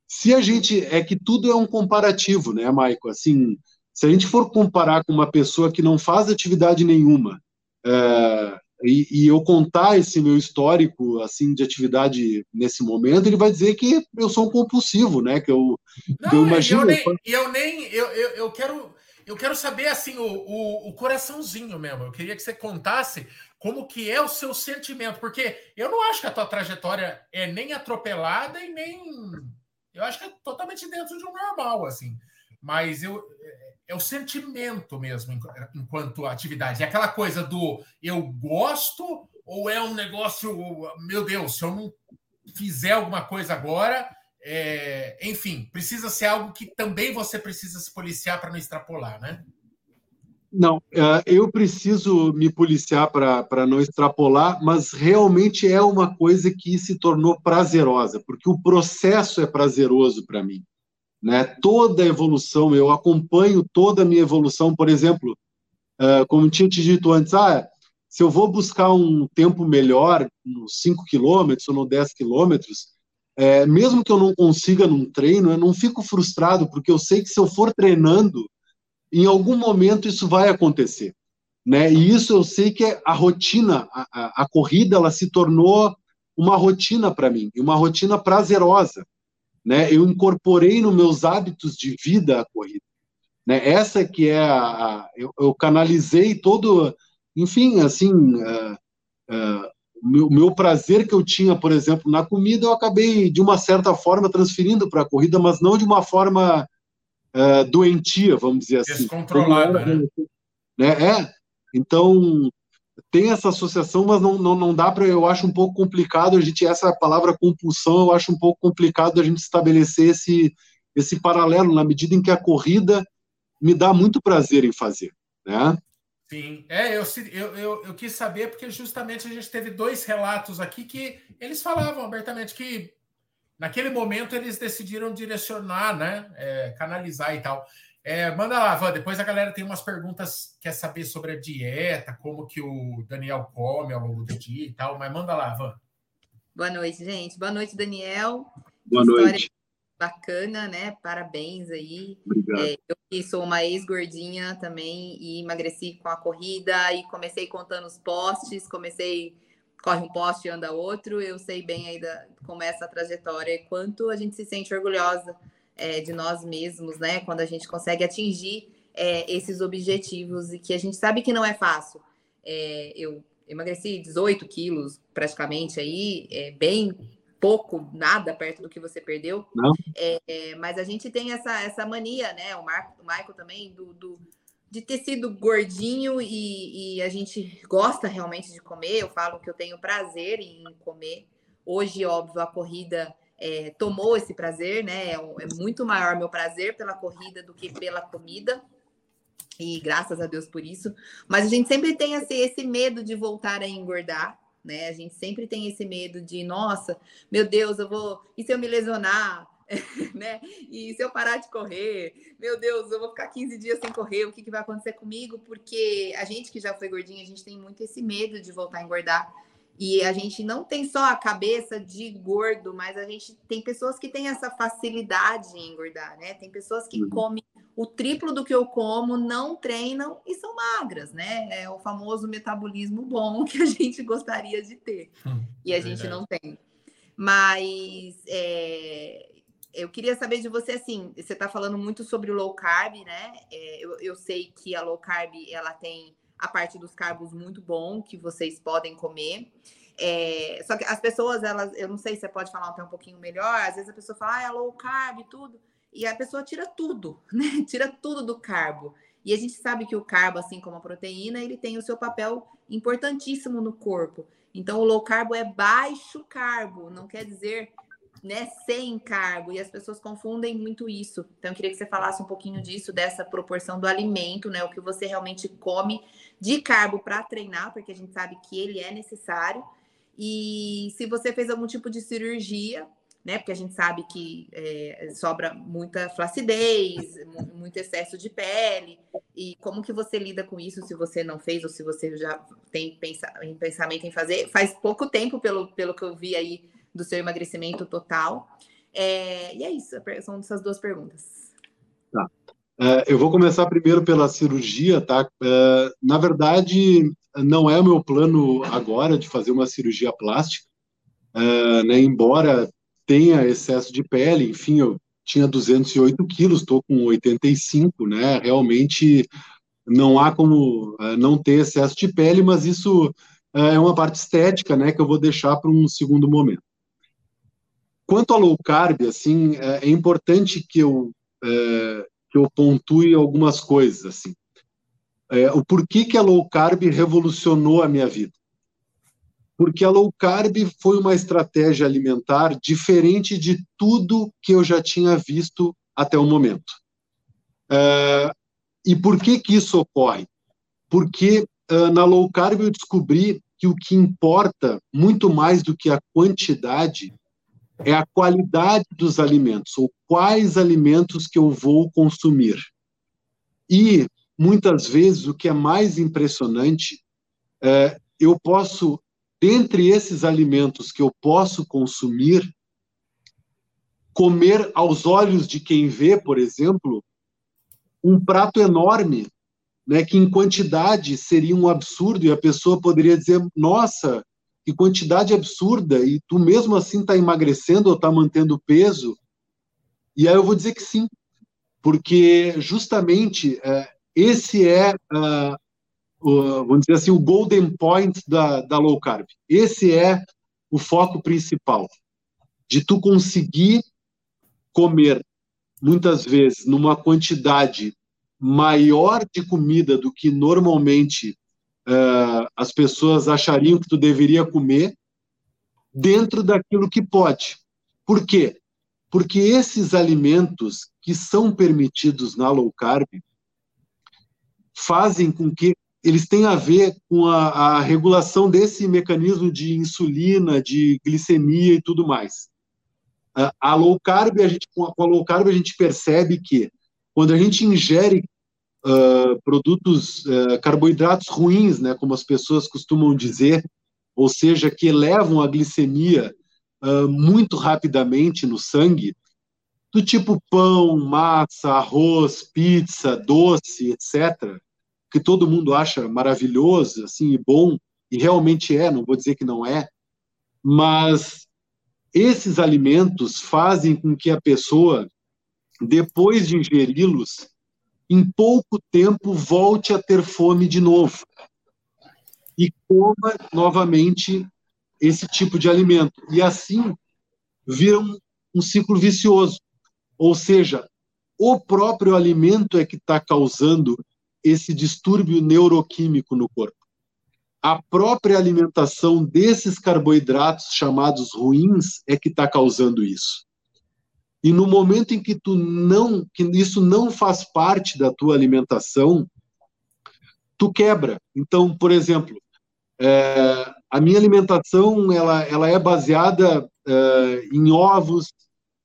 Se a gente é que tudo é um comparativo, né, Maico? Assim, se a gente for comparar com uma pessoa que não faz atividade nenhuma uh, e, e, eu contar esse meu histórico assim de atividade nesse momento, ele vai dizer que eu sou um compulsivo, né? Que eu, não, que eu imagino. Eu nem, eu nem eu, eu, eu quero eu quero saber assim o, o, o, coraçãozinho mesmo. Eu queria que você contasse como que é o seu sentimento, porque eu não acho que a tua trajetória é nem atropelada e nem eu acho que é totalmente dentro de um normal assim. Mas eu é, é o sentimento mesmo enquanto atividade. É aquela coisa do eu gosto ou é um negócio, meu Deus, se eu não fizer alguma coisa agora, é, enfim, precisa ser algo que também você precisa se policiar para não extrapolar, né? Não, é, eu preciso me policiar para não extrapolar, mas realmente é uma coisa que se tornou prazerosa, porque o processo é prazeroso para mim. Né? Toda a evolução, eu acompanho toda a minha evolução, por exemplo, é, como tinha te dito antes, ah, se eu vou buscar um tempo melhor, nos 5 quilômetros ou no 10 quilômetros, é, mesmo que eu não consiga num treino, eu não fico frustrado, porque eu sei que se eu for treinando, em algum momento isso vai acontecer. Né? E isso eu sei que é a rotina, a, a, a corrida, ela se tornou uma rotina para mim, uma rotina prazerosa. Né? Eu incorporei nos meus hábitos de vida a corrida. Né? Essa que é a, a eu, eu, canalizei todo, enfim, assim, uh, uh, o meu, meu, prazer que eu tinha, por exemplo, na comida, eu acabei, de uma certa forma, transferindo para a corrida, mas não de uma forma uh, doentia, vamos dizer assim. Descontrolada, né? né? É, então, tem essa associação, mas não, não, não dá para, eu acho um pouco complicado, a gente, essa palavra compulsão, eu acho um pouco complicado a gente estabelecer esse, esse paralelo, na medida em que a corrida me dá muito prazer em fazer, né? Sim, é, eu, eu, eu, eu, quis saber porque justamente a gente teve dois relatos aqui que eles falavam abertamente que naquele momento eles decidiram direcionar, né, é, canalizar e tal. É, manda lá, Van, depois a galera tem umas perguntas, quer saber sobre a dieta, como que o Daniel come ao longo do dia e tal, mas manda lá, Van. Boa noite, gente. Boa noite, Daniel. Boa noite bacana, né? Parabéns aí. É, eu que sou uma ex-gordinha também e emagreci com a corrida e comecei contando os postes, comecei corre um poste e anda outro. Eu sei bem aí da, como é essa trajetória e quanto a gente se sente orgulhosa é, de nós mesmos, né? Quando a gente consegue atingir é, esses objetivos e que a gente sabe que não é fácil. É, eu emagreci 18 quilos praticamente aí, é, bem pouco, nada perto do que você perdeu. É, é, mas a gente tem essa, essa mania, né? O, Marco, o Michael também, do, do, de ter sido gordinho e, e, a gente gosta realmente de comer. Eu falo que eu tenho prazer em comer. Hoje, óbvio, a corrida é, tomou esse prazer, né? É, é muito maior meu prazer pela corrida do que pela comida. E graças a Deus por isso. Mas a gente sempre tem esse, esse medo de voltar a engordar né? A gente sempre tem esse medo de, nossa, meu Deus, eu vou. E se eu me lesionar? né? E se eu parar de correr? Meu Deus, eu vou ficar 15 dias sem correr, o que, que vai acontecer comigo? Porque a gente que já foi gordinha, a gente tem muito esse medo de voltar a engordar. E a gente não tem só a cabeça de gordo, mas a gente tem pessoas que têm essa facilidade em engordar, né? Tem pessoas que uhum. comem o triplo do que eu como, não treinam e são magras, né? É o famoso metabolismo bom que a gente gostaria de ter hum, e a gente não tem. Mas é, eu queria saber de você assim, você está falando muito sobre o low carb, né? É, eu, eu sei que a low carb ela tem a parte dos carbos muito bom que vocês podem comer. É, só que as pessoas, elas, eu não sei se você pode falar até um pouquinho melhor, às vezes a pessoa fala, ah, é low carb tudo, e a pessoa tira tudo, né? Tira tudo do carbo. E a gente sabe que o carbo, assim como a proteína, ele tem o seu papel importantíssimo no corpo. Então, o low carbo é baixo carbo, não quer dizer né, sem carbo, e as pessoas confundem muito isso. Então, eu queria que você falasse um pouquinho disso, dessa proporção do alimento, né, o que você realmente come de carbo para treinar, porque a gente sabe que ele é necessário, e se você fez algum tipo de cirurgia, né? Porque a gente sabe que é, sobra muita flacidez, muito excesso de pele. E como que você lida com isso se você não fez ou se você já tem pensa, pensamento em fazer? Faz pouco tempo, pelo, pelo que eu vi aí do seu emagrecimento total. É, e é isso, são essas duas perguntas. Tá. Uh, eu vou começar primeiro pela cirurgia, tá? Uh, na verdade, não é o meu plano agora de fazer uma cirurgia plástica, uh, né? Embora tenha excesso de pele, enfim, eu tinha 208 quilos, estou com 85, né? Realmente não há como não ter excesso de pele, mas isso é uma parte estética, né? Que eu vou deixar para um segundo momento. Quanto ao low carb, assim, é, é importante que eu é, que eu pontue algumas coisas, assim. É, o porquê que a low carb revolucionou a minha vida? Porque a low carb foi uma estratégia alimentar diferente de tudo que eu já tinha visto até o momento. É, e por que que isso ocorre? Porque uh, na low carb eu descobri que o que importa muito mais do que a quantidade é a qualidade dos alimentos, ou quais alimentos que eu vou consumir. E, muitas vezes, o que é mais impressionante, é, eu posso, dentre esses alimentos que eu posso consumir, comer aos olhos de quem vê, por exemplo, um prato enorme, né, que em quantidade seria um absurdo, e a pessoa poderia dizer: nossa, que quantidade absurda, e tu mesmo assim está emagrecendo ou está mantendo peso? E aí eu vou dizer que sim, porque justamente é, esse é, uh, o, vamos dizer assim, o golden point da, da low carb. Esse é o foco principal, de tu conseguir comer muitas vezes numa quantidade maior de comida do que normalmente uh, as pessoas achariam que tu deveria comer dentro daquilo que pode. Por quê? Porque esses alimentos que são permitidos na low carb fazem com que eles tenham a ver com a, a regulação desse mecanismo de insulina, de glicemia e tudo mais. Uh, a low carb, a gente, com a low carb, a gente percebe que quando a gente ingere uh, produtos, uh, carboidratos ruins, né, como as pessoas costumam dizer, ou seja, que elevam a glicemia uh, muito rapidamente no sangue, do tipo pão, massa, arroz, pizza, doce, etc., que todo mundo acha maravilhoso, assim, e bom, e realmente é, não vou dizer que não é, mas esses alimentos fazem com que a pessoa, depois de ingeri-los, em pouco tempo volte a ter fome de novo e coma novamente esse tipo de alimento. E assim vira um, um ciclo vicioso. Ou seja, o próprio alimento é que está causando esse distúrbio neuroquímico no corpo. A própria alimentação desses carboidratos chamados ruins é que está causando isso. E no momento em que tu não, que isso não faz parte da tua alimentação, tu quebra. Então, por exemplo, é, a minha alimentação ela, ela é baseada é, em ovos,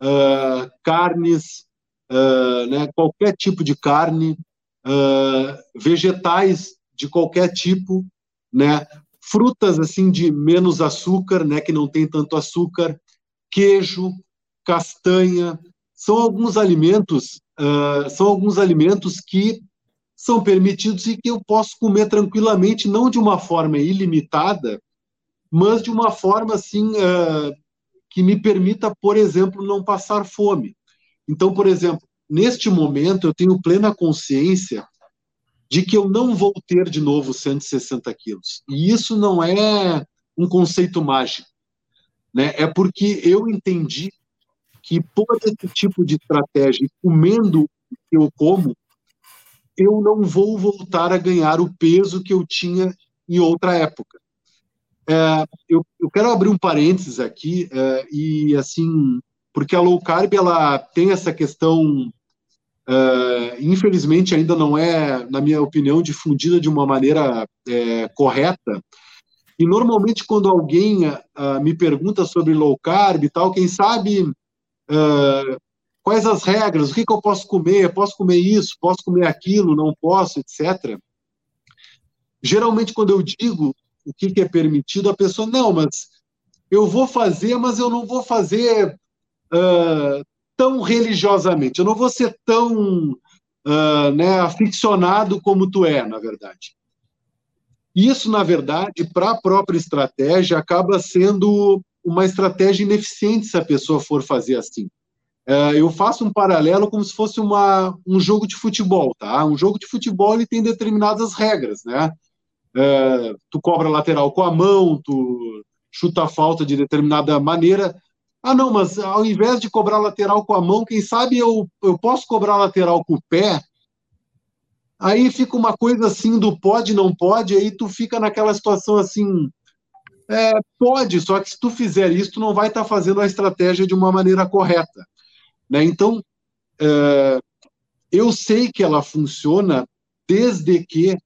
é, carnes, é, né, qualquer tipo de carne, é, vegetais de qualquer tipo, né, frutas assim de menos açúcar, né, que não tem tanto açúcar, queijo, castanha, são alguns alimentos, uh, são alguns alimentos que são permitidos e que eu posso comer tranquilamente, não de uma forma ilimitada, mas de uma forma assim uh, que me permita, por exemplo, não passar fome. Então, por exemplo, neste momento eu tenho plena consciência de que eu não vou ter de novo 160 quilos. E isso não é um conceito mágico, né? É porque eu entendi que por esse tipo de estratégia, comendo o que eu como, eu não vou voltar a ganhar o peso que eu tinha em outra época. É, eu, eu, quero abrir um parênteses aqui é, e assim, porque a low carb ela tem essa questão Uh, infelizmente ainda não é, na minha opinião, difundida de uma maneira é, correta. E normalmente quando alguém uh, me pergunta sobre low carb e tal, quem sabe uh, quais as regras, o que, que eu posso comer, posso comer isso, posso comer aquilo, não posso, etc. Geralmente quando eu digo o que, que é permitido, a pessoa, não, mas eu vou fazer, mas eu não vou fazer Uh, tão religiosamente, eu não vou ser tão uh, né, aficionado como tu é, na verdade. Isso, na verdade, para a própria estratégia, acaba sendo uma estratégia ineficiente se a pessoa for fazer assim. Uh, eu faço um paralelo como se fosse uma, um jogo de futebol, tá? Um jogo de futebol ele tem determinadas regras, né? Uh, tu cobra lateral com a mão, tu chuta a falta de determinada maneira. Ah, não, mas ao invés de cobrar lateral com a mão, quem sabe eu, eu posso cobrar lateral com o pé? Aí fica uma coisa assim do pode, não pode, aí tu fica naquela situação assim, é, pode, só que se tu fizer isso, tu não vai estar tá fazendo a estratégia de uma maneira correta. Né? Então, é, eu sei que ela funciona desde que é,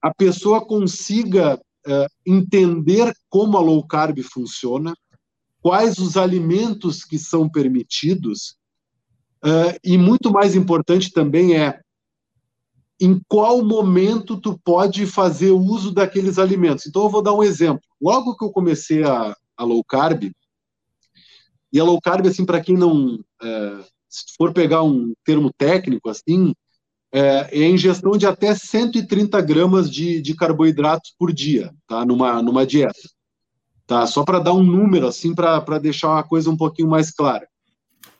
a pessoa consiga é, entender como a low carb funciona, quais os alimentos que são permitidos, uh, e muito mais importante também é em qual momento tu pode fazer uso daqueles alimentos. Então, eu vou dar um exemplo. Logo que eu comecei a, a low carb, e a low carb, assim, para quem não. Uh, se for pegar um termo técnico, assim, é, é a ingestão de até 130 gramas de, de carboidratos por dia, tá? Numa, numa dieta. Tá? Só para dar um número, assim, para deixar a coisa um pouquinho mais clara.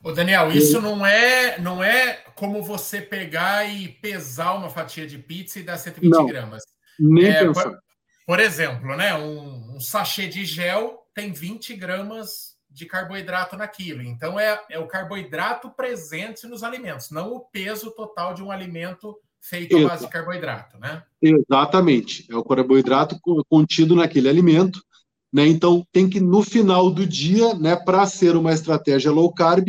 Ô Daniel, isso não é, não é como você pegar e pesar uma fatia de pizza e dar 120 não, gramas. Nem é, por, por, exemplo, né, um, um, sachê de gel tem 20 gramas de carboidrato naquilo. Então é, é o carboidrato presente nos alimentos, não o peso total de um alimento feito à base de carboidrato, né? Exatamente. É o carboidrato contido naquele alimento. Né? Então, tem que, no final do dia, né, para ser uma estratégia low carb,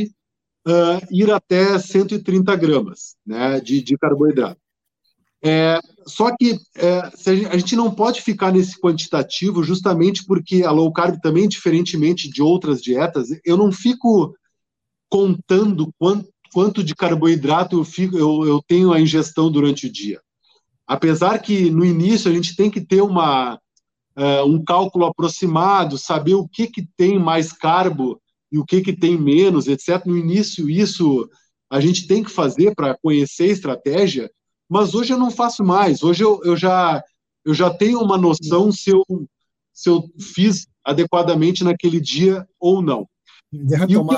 uh, ir até 130 gramas né, de, de carboidrato. É, só que é, a gente não pode ficar nesse quantitativo justamente porque a low carb também, diferentemente de outras dietas, eu não fico contando quanto, quanto de carboidrato eu, fico, eu, eu tenho a ingestão durante o dia. Apesar que no início a gente tem que ter uma, uh, um cálculo aproximado, saber o que, que tem mais carbo e o que, que tem menos, etc. No início, isso a gente tem que fazer para conhecer a estratégia, mas hoje eu não faço mais. Hoje eu, eu, já, eu já tenho uma noção se eu, se eu fiz adequadamente naquele dia ou não. E o que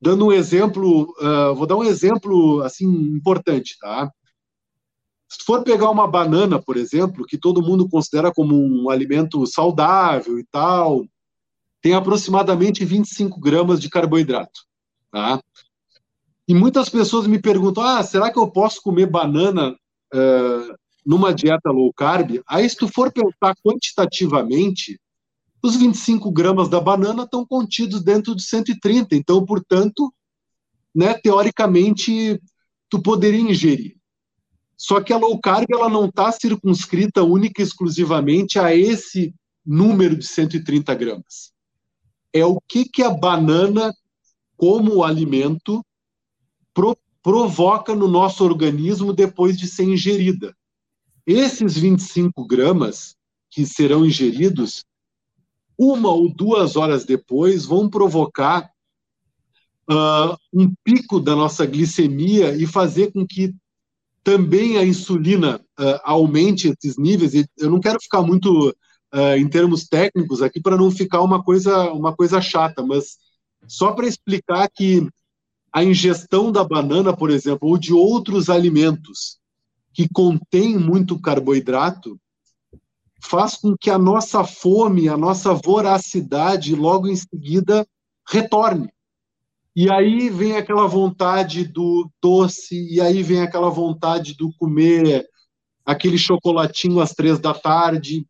Dando um exemplo, uh, vou dar um exemplo assim importante, tá? Se for pegar uma banana, por exemplo, que todo mundo considera como um alimento saudável e tal, tem aproximadamente 25 gramas de carboidrato, tá? E muitas pessoas me perguntam: ah, será que eu posso comer banana uh, numa dieta low carb? Aí, se tu for pensar quantitativamente, os 25 gramas da banana estão contidos dentro de 130. Então, portanto, né, teoricamente, tu poderia ingerir. Só que a low carb ela não está circunscrita única e exclusivamente a esse número de 130 gramas. É o que, que a banana, como alimento, pro, provoca no nosso organismo depois de ser ingerida. Esses 25 gramas que serão ingeridos, uma ou duas horas depois, vão provocar uh, um pico da nossa glicemia e fazer com que também a insulina uh, aumente esses níveis, eu não quero ficar muito uh, em termos técnicos aqui para não ficar uma coisa, uma coisa chata, mas só para explicar que a ingestão da banana, por exemplo, ou de outros alimentos que contém muito carboidrato faz com que a nossa fome, a nossa voracidade logo em seguida retorne. E aí vem aquela vontade do doce, e aí vem aquela vontade do comer aquele chocolatinho às três da tarde.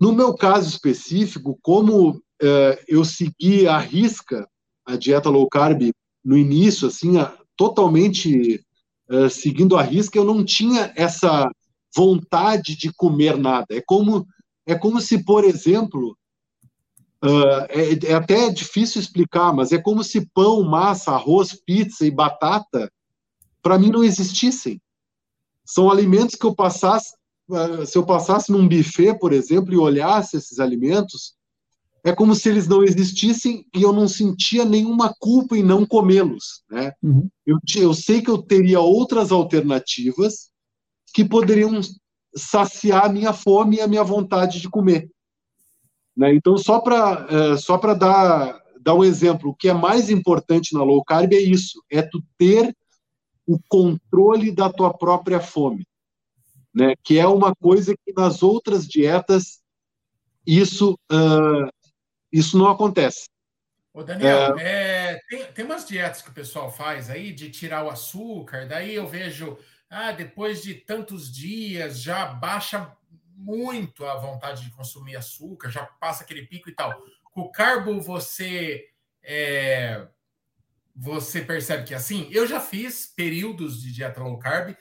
No meu caso específico, como eh, eu segui a risca a dieta low carb no início, assim, a, totalmente eh, seguindo a risca, eu não tinha essa vontade de comer nada. É como, é como se, por exemplo, uh, é, é, até difícil explicar, mas é como se pão, massa, arroz, pizza e batata, para mim, não existissem. São alimentos que eu passasse, uh, se eu passasse num buffet, por exemplo, e olhasse esses alimentos, é como se eles não existissem e eu não sentia nenhuma culpa em não comê-los. Né? Uhum. Eu, eu sei que eu teria outras alternativas que poderiam saciar a minha fome e a minha vontade de comer. Né? Então, só para é, só dar, dar um exemplo, o que é mais importante na low carb é isso, é tu ter o controle da tua própria fome, né? que é uma coisa que nas outras dietas isso, uh, isso não acontece. Ô Daniel, é... É, tem, tem umas dietas que o pessoal faz aí de tirar o açúcar, daí eu vejo ah, depois de tantos dias já baixa muito a vontade de consumir açúcar, já passa aquele pico e tal. Com o carbo você é, você percebe que é assim. Eu já fiz períodos de dieta low carb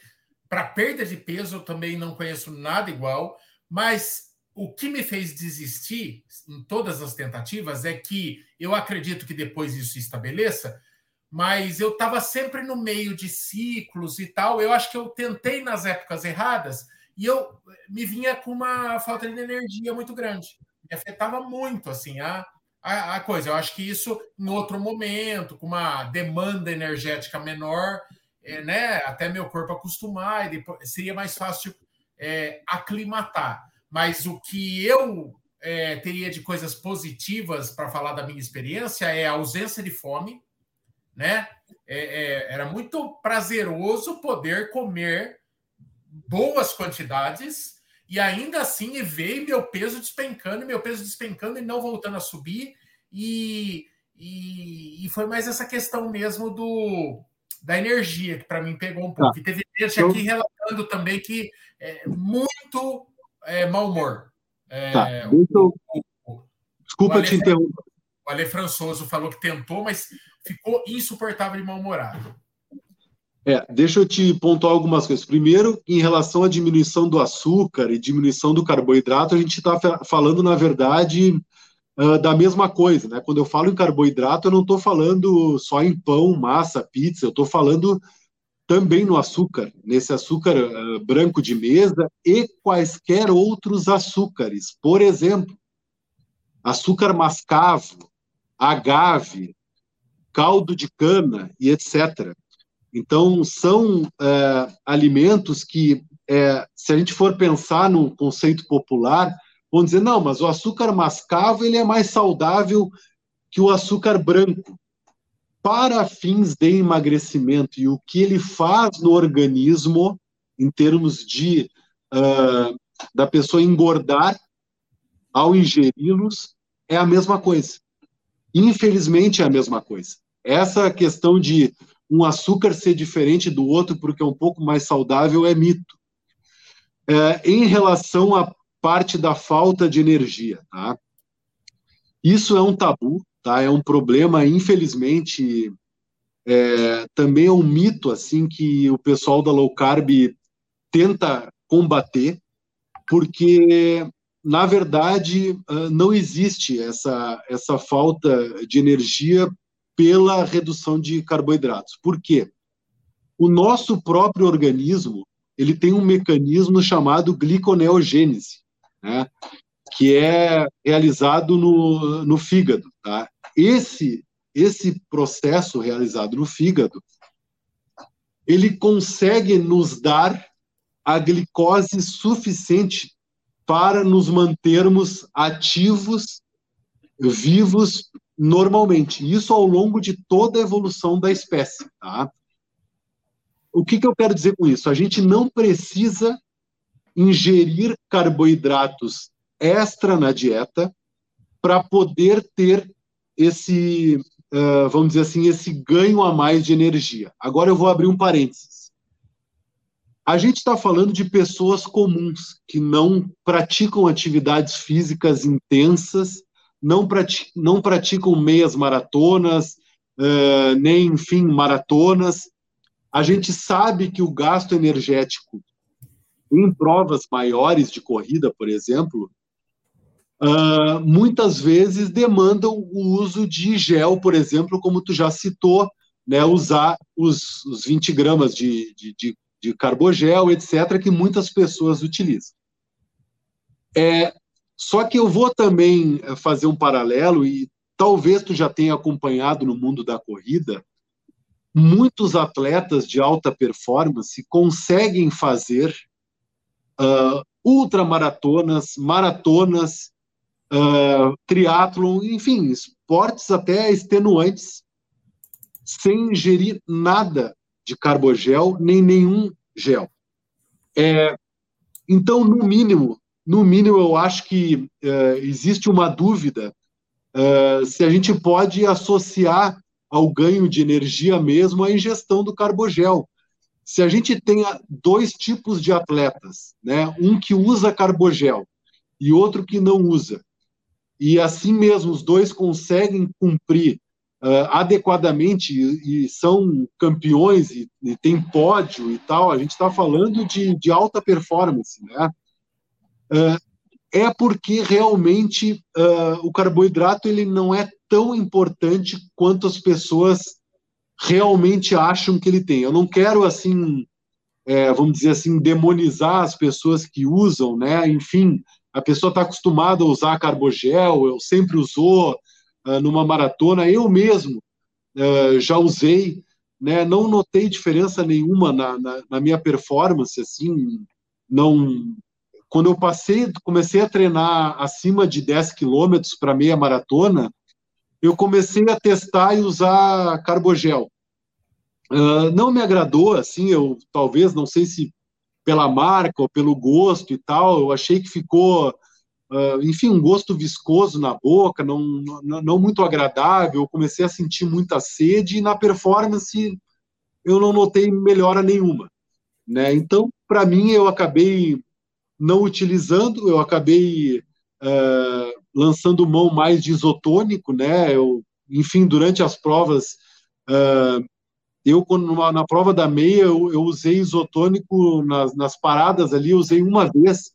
para perda de peso. Eu também não conheço nada igual, mas o que me fez desistir em todas as tentativas é que eu acredito que depois isso se estabeleça mas eu estava sempre no meio de ciclos e tal. Eu acho que eu tentei nas épocas erradas e eu me vinha com uma falta de energia muito grande. Me afetava muito assim a, a, a coisa. Eu acho que isso em outro momento, com uma demanda energética menor, é, né, até meu corpo acostumar e depois seria mais fácil é, aclimatar. Mas o que eu é, teria de coisas positivas para falar da minha experiência é a ausência de fome né? É, é, era muito prazeroso poder comer boas quantidades e ainda assim ver meu peso despencando, meu peso despencando e não voltando a subir. E, e, e foi mais essa questão mesmo do da energia que para mim pegou um pouco. Tá. E teve gente aqui relatando também que é muito é, mau humor. É, tá. o, o, Desculpa te interromper. O Ale Françoso falou que tentou, mas ficou insuportável e mal-humorado. É, deixa eu te pontuar algumas coisas. Primeiro, em relação à diminuição do açúcar e diminuição do carboidrato, a gente está falando, na verdade, uh, da mesma coisa. Né? Quando eu falo em carboidrato, eu não estou falando só em pão, massa, pizza, eu estou falando também no açúcar, nesse açúcar uh, branco de mesa e quaisquer outros açúcares. Por exemplo, açúcar mascavo, agave, caldo de cana e etc. Então, são é, alimentos que, é, se a gente for pensar no conceito popular, vão dizer, não, mas o açúcar mascavo ele é mais saudável que o açúcar branco. Para fins de emagrecimento e o que ele faz no organismo, em termos de uh, da pessoa engordar ao ingeri-los, é a mesma coisa. Infelizmente é a mesma coisa. Essa questão de um açúcar ser diferente do outro porque é um pouco mais saudável é mito. É, em relação à parte da falta de energia, tá? Isso é um tabu, tá? É um problema, infelizmente, é, também é um mito assim que o pessoal da low carb tenta combater, porque na verdade não existe essa essa falta de energia pela redução de carboidratos. Por quê? O nosso próprio organismo ele tem um mecanismo chamado gliconeogênese, né? que é realizado no, no fígado. Tá? Esse, esse processo realizado no fígado, ele consegue nos dar a glicose suficiente para nos mantermos ativos, vivos normalmente. Isso ao longo de toda a evolução da espécie. Tá? o que, que eu quero dizer com isso? A gente não precisa ingerir carboidratos extra na dieta para poder ter esse, uh, vamos dizer assim, esse ganho a mais de energia. Agora eu vou abrir um parênteses. A gente está falando de pessoas comuns que não praticam atividades físicas intensas, não, praticam, não praticam meias maratonas, uh, nem, enfim, maratonas, a gente sabe que o gasto energético em provas maiores de corrida, por exemplo, uh, muitas vezes demandam o uso de gel, por exemplo, como tu já citou, né, usar os, os 20 gramas de, de, de, de carbogel, etc., que muitas pessoas utilizam. É, só que eu vou também fazer um paralelo, e talvez tu já tenha acompanhado no mundo da corrida, muitos atletas de alta performance conseguem fazer uh, ultramaratonas, maratonas, uh, triatlon, enfim, esportes até extenuantes, sem ingerir nada de carbogel, nem nenhum gel. É, então, no mínimo, no mínimo, eu acho que uh, existe uma dúvida uh, se a gente pode associar ao ganho de energia mesmo a ingestão do carbogel. Se a gente tem dois tipos de atletas, né, um que usa carbogel e outro que não usa, e assim mesmo os dois conseguem cumprir uh, adequadamente e, e, são campeões e, e tem pódio e tal, a gente está falando de, de, alta performance, né? Uh, é porque realmente uh, o carboidrato ele não é tão importante quanto as pessoas realmente acham que ele tem. Eu não quero assim, é, vamos dizer assim, demonizar as pessoas que usam, né? Enfim, a pessoa está acostumada a usar carbogel, eu sempre usou uh, numa maratona, eu mesmo uh, já usei, né? Não notei diferença nenhuma na, na, na minha performance, assim, não quando eu passei, comecei a treinar acima de 10 quilômetros para meia maratona, eu comecei a testar e usar carbogel. Uh, não me agradou, assim, eu talvez, não sei se pela marca ou pelo gosto e tal, eu achei que ficou, uh, enfim, um gosto viscoso na boca, não, não, não muito agradável, eu comecei a sentir muita sede e na performance eu não notei melhora nenhuma, né? Então, para mim, eu acabei não utilizando, eu acabei uh, lançando mão mais de isotônico, né? Eu, enfim, durante as provas, uh, eu numa, na prova da meia eu, eu usei isotônico nas, nas, paradas ali, eu usei uma vez.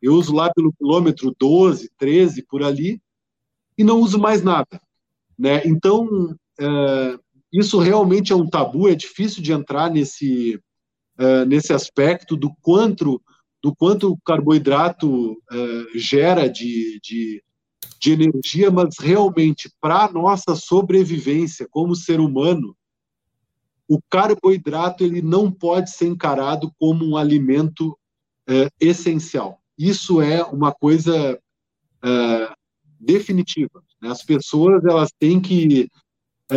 Eu uso lá pelo quilômetro 12, 13 por ali e não uso mais nada, né? Então isso realmente é um tabu, é difícil de entrar nesse nesse aspecto do quanto do quanto o carboidrato gera de, de, de, energia, mas realmente, para a nossa sobrevivência como ser humano, o carboidrato ele não pode ser encarado como um alimento uh, essencial. Isso é uma coisa uh, definitiva. Né? As pessoas elas têm que,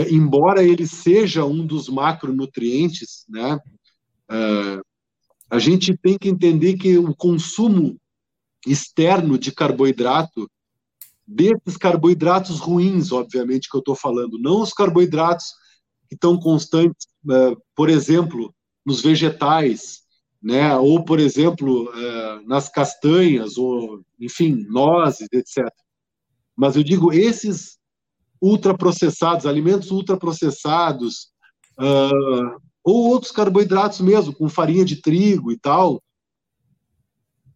embora ele seja um dos macronutrientes, né? A gente tem que entender que o consumo externo de carboidrato, desses carboidratos ruins, obviamente, que eu estou falando, não os carboidratos que estão constantes, uh, por exemplo, nos vegetais, né, ou, por exemplo, uh, nas castanhas, ou, enfim, nozes, etc. Mas eu digo, esses ultraprocessados, alimentos ultraprocessados, uh, ou outros carboidratos mesmo, com farinha de trigo e tal,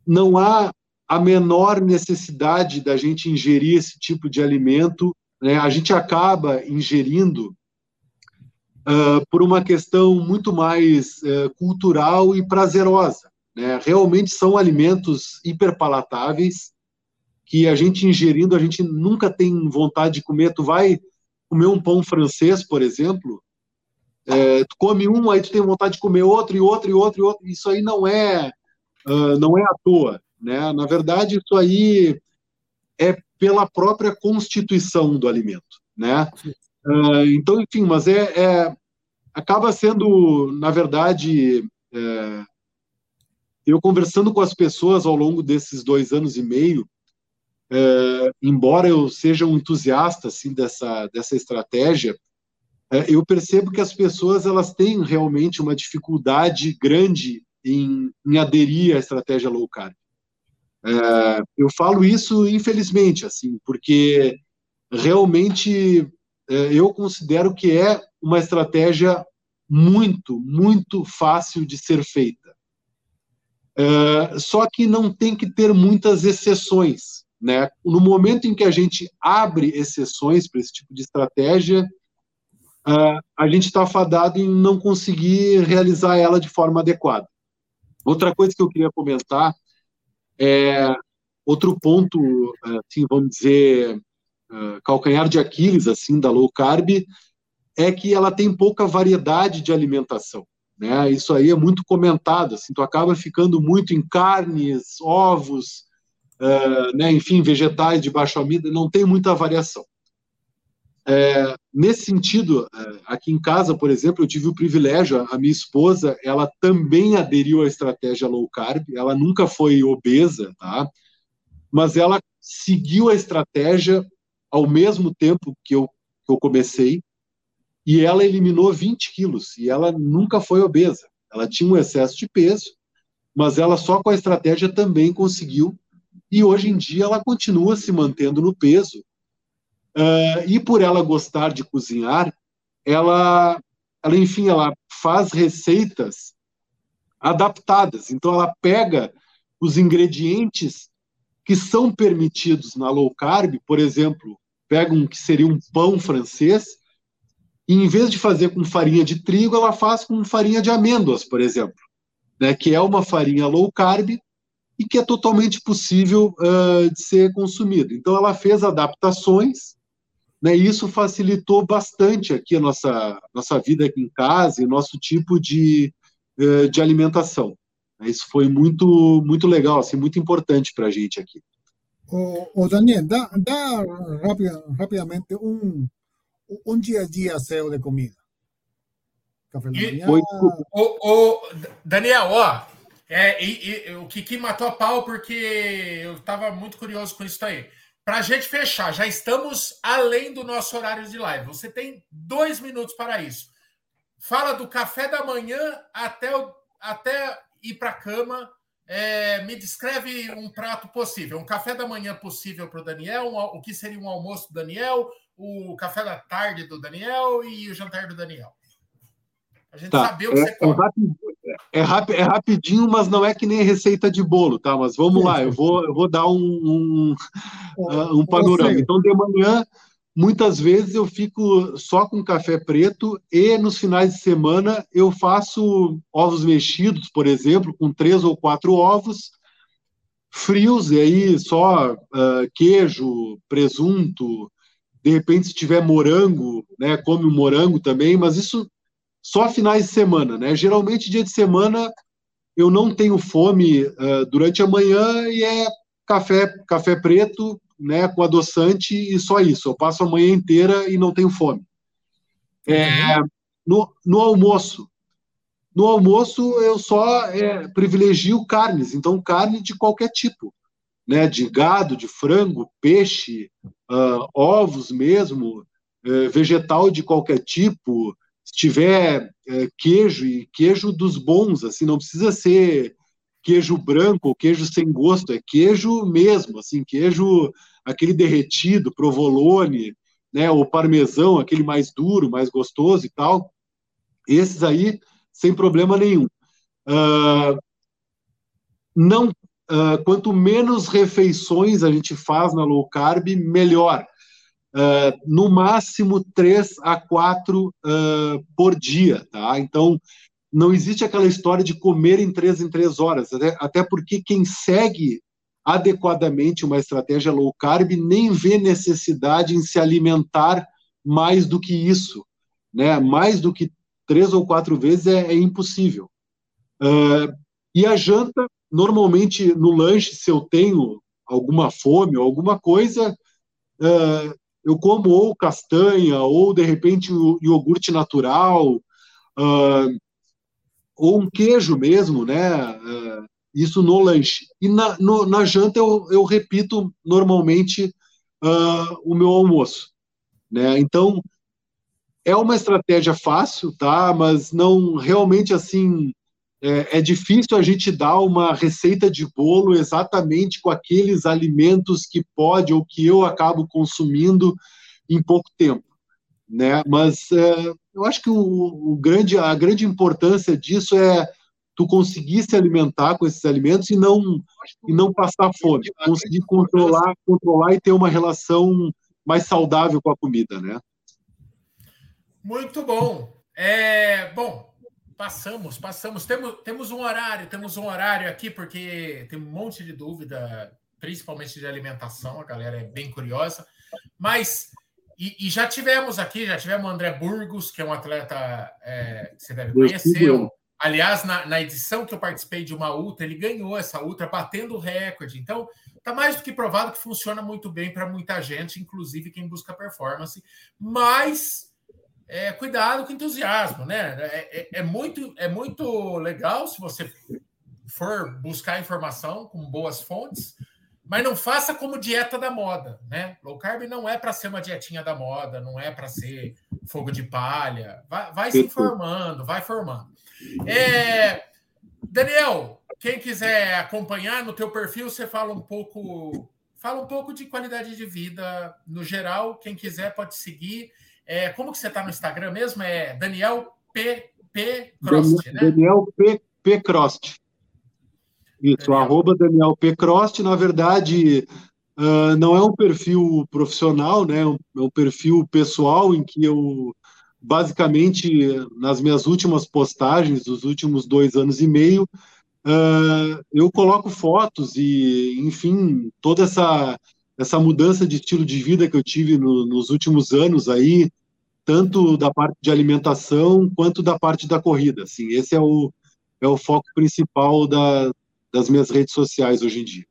não há a menor necessidade da gente ingerir esse tipo de alimento. Né? A gente acaba ingerindo uh, por uma questão muito mais uh, cultural e prazerosa. Né? Realmente são alimentos hiperpalatáveis que a gente ingerindo, a gente nunca tem vontade de comer. Tu vai comer um pão francês, por exemplo, é, tu come um, aí tu tem vontade de comer outro, e outro, e outro, e outro. Isso aí não é, uh, não é à toa. Né? Na verdade, isso aí é pela própria constituição do alimento. Né? Uh, então, enfim, mas é, é, acaba sendo, na verdade, é, eu conversando com as pessoas ao longo desses dois anos e meio, é, embora eu seja um entusiasta assim dessa dessa estratégia, é, eu percebo que as pessoas elas têm realmente uma dificuldade grande em, em aderir à estratégia low carb. É, eu falo isso infelizmente assim, porque realmente é, eu considero que é uma estratégia muito, muito fácil de ser feita. É, só que não tem que ter muitas exceções. Né? No momento em que a gente abre exceções para esse tipo de estratégia, uh, a gente está fadado em não conseguir realizar ela de forma adequada. Outra coisa que eu queria comentar é outro ponto, assim, vamos dizer, uh, calcanhar de Aquiles assim da low carb é que ela tem pouca variedade de alimentação. Né? Isso aí é muito comentado. Assim, tu acaba ficando muito em carnes, ovos, uh, né, enfim, vegetais de baixo amido, não tem muita variação. É, nesse sentido, é, aqui em casa, por exemplo, eu tive o privilégio, a minha esposa, ela também aderiu à estratégia low carb, ela nunca foi obesa, tá? Mas ela seguiu a estratégia ao mesmo tempo que eu, que eu comecei, e ela eliminou 20 quilos, e ela nunca foi obesa. Ela tinha um excesso de peso, mas ela só com a estratégia também conseguiu e hoje em dia ela continua se mantendo no peso. Uh, e por ela gostar de cozinhar, ela, ela, enfim, ela faz receitas adaptadas. Então, ela pega os ingredientes que são permitidos na low carb, por exemplo, pega um que seria um pão francês, e em vez de fazer com farinha de trigo, ela faz com farinha de amêndoas, por exemplo, né, que é uma farinha low carb, e que é totalmente possível uh, de ser consumido. Então, ela fez adaptações, né, e isso facilitou bastante aqui a nossa, nossa vida aqui em casa e nosso tipo de, uh, de alimentação. Isso foi muito, muito legal, assim, muito importante para a gente aqui. O, o Daniel, dá, dá rapid, rapidamente um, um dia a dia seu de comida. Café da manhã. O, o, Daniel, ó, é, e, e, o Kiki matou a pau porque eu estava muito curioso com isso aí. Para a gente fechar, já estamos além do nosso horário de live. Você tem dois minutos para isso. Fala do café da manhã até, o, até ir para a cama. É, me descreve um prato possível. Um café da manhã possível para o Daniel, um, o que seria um almoço do Daniel, o café da tarde do Daniel e o jantar do Daniel. A gente tá. saber o que é, você come. É, rap, é, rapidinho, mas não é que nem receita de bolo, tá? Mas vamos lá, eu vou, eu vou dar um, um, uh, um panorama. Então, de manhã, muitas vezes eu fico só com café preto e nos finais de semana eu faço ovos mexidos, por exemplo, com três ou quatro ovos frios, e aí só uh, queijo, presunto, de repente se tiver morango, né, come o morango também, mas isso só finais de semana, né? Geralmente, dia de semana, eu não tenho fome uh, durante a manhã e é café, café preto, né, com adoçante e só isso. Eu passo a manhã inteira e não tenho fome. É, no, no almoço, no almoço eu só é, privilegio carnes, então carne de qualquer tipo, né, de gado, de frango, peixe, uh, ovos mesmo, uh, vegetal de qualquer tipo, se tiver é, queijo e queijo dos bons, assim, não precisa ser queijo branco ou queijo sem gosto, é queijo mesmo, assim, queijo aquele derretido, provolone, né, ou parmesão, aquele mais duro, mais gostoso e tal. Esses aí, sem problema nenhum. Uh, não, uh, quanto menos refeições a gente faz na low carb, melhor uh, no máximo três a quatro uh, por dia, tá? Então, não existe aquela história de comer em três em três horas, até, até porque quem segue adequadamente uma estratégia low carb nem vê necessidade em se alimentar mais do que isso, né? Mais do que três ou quatro vezes é, é impossível. Uh, e a janta, normalmente no lanche, se eu tenho alguma fome ou alguma coisa, uh, eu como ou castanha, ou de repente o iogurte natural, uh, ou um queijo mesmo, né? Uh, isso no lanche. E na, no, na janta eu, eu repito normalmente uh, o meu almoço, né? Então é uma estratégia fácil, tá? Mas não realmente assim é, é, difícil a gente dar uma receita de bolo exatamente com aqueles alimentos que pode ou que eu acabo consumindo em pouco tempo, né? Mas é, eu acho que o, o, grande, a grande importância disso é tu conseguir se alimentar com esses alimentos e não e não passar fome, conseguir controlar, controlar e ter uma relação mais saudável com a comida, né? Muito bom. É, Passamos, passamos. Temos, temos um horário, temos um horário aqui, porque tem um monte de dúvida, principalmente de alimentação, a galera é bem curiosa. Mas, e, e já tivemos aqui, já tivemos o André Burgos, que é um atleta é, que você deve conhecer. Aliás, na, na, edição que eu participei de uma ultra, ele ganhou essa ultra, batendo o recorde. Então, está mais do que provado que funciona muito bem para muita gente, inclusive quem busca performance. Mas é, cuidado com entusiasmo, né? É, é, é, muito, é muito legal se você for buscar informação com boas fontes, mas não faça como dieta da moda, né? Low carb não é para ser uma dietinha da moda, não é para ser fogo de palha. Vai, vai se informando, vai formando. É, Daniel, quem quiser acompanhar no teu perfil, você fala um pouco, fala um pouco de qualidade de vida no geral. Quem quiser pode seguir. É, como que você está no Instagram mesmo? É Daniel P. P. Crost, né? Daniel P. P. Crost. Isso, Daniel. arroba Daniel P. Crost, na verdade, uh, não é um perfil profissional, né? É um perfil pessoal em que eu, basicamente, nas minhas últimas postagens, dos últimos dois anos e meio, uh, eu coloco fotos e, enfim, toda essa essa mudança de estilo de vida que eu tive no, nos últimos anos aí, tanto da parte de alimentação quanto da parte da corrida. Assim, esse é o, é o foco principal da, das minhas redes sociais hoje em dia.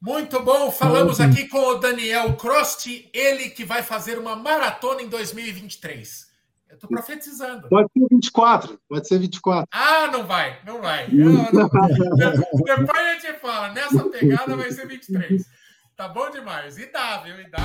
Muito bom, falamos aqui com o Daniel Crosti, ele que vai fazer uma maratona em 2023. Eu estou profetizando. Pode ser 24, pode ser 24. Ah, não vai, não vai. Eu, não... Depois a gente fala, nessa pegada vai ser 23. Tá bom demais. E dá, viu? E dá.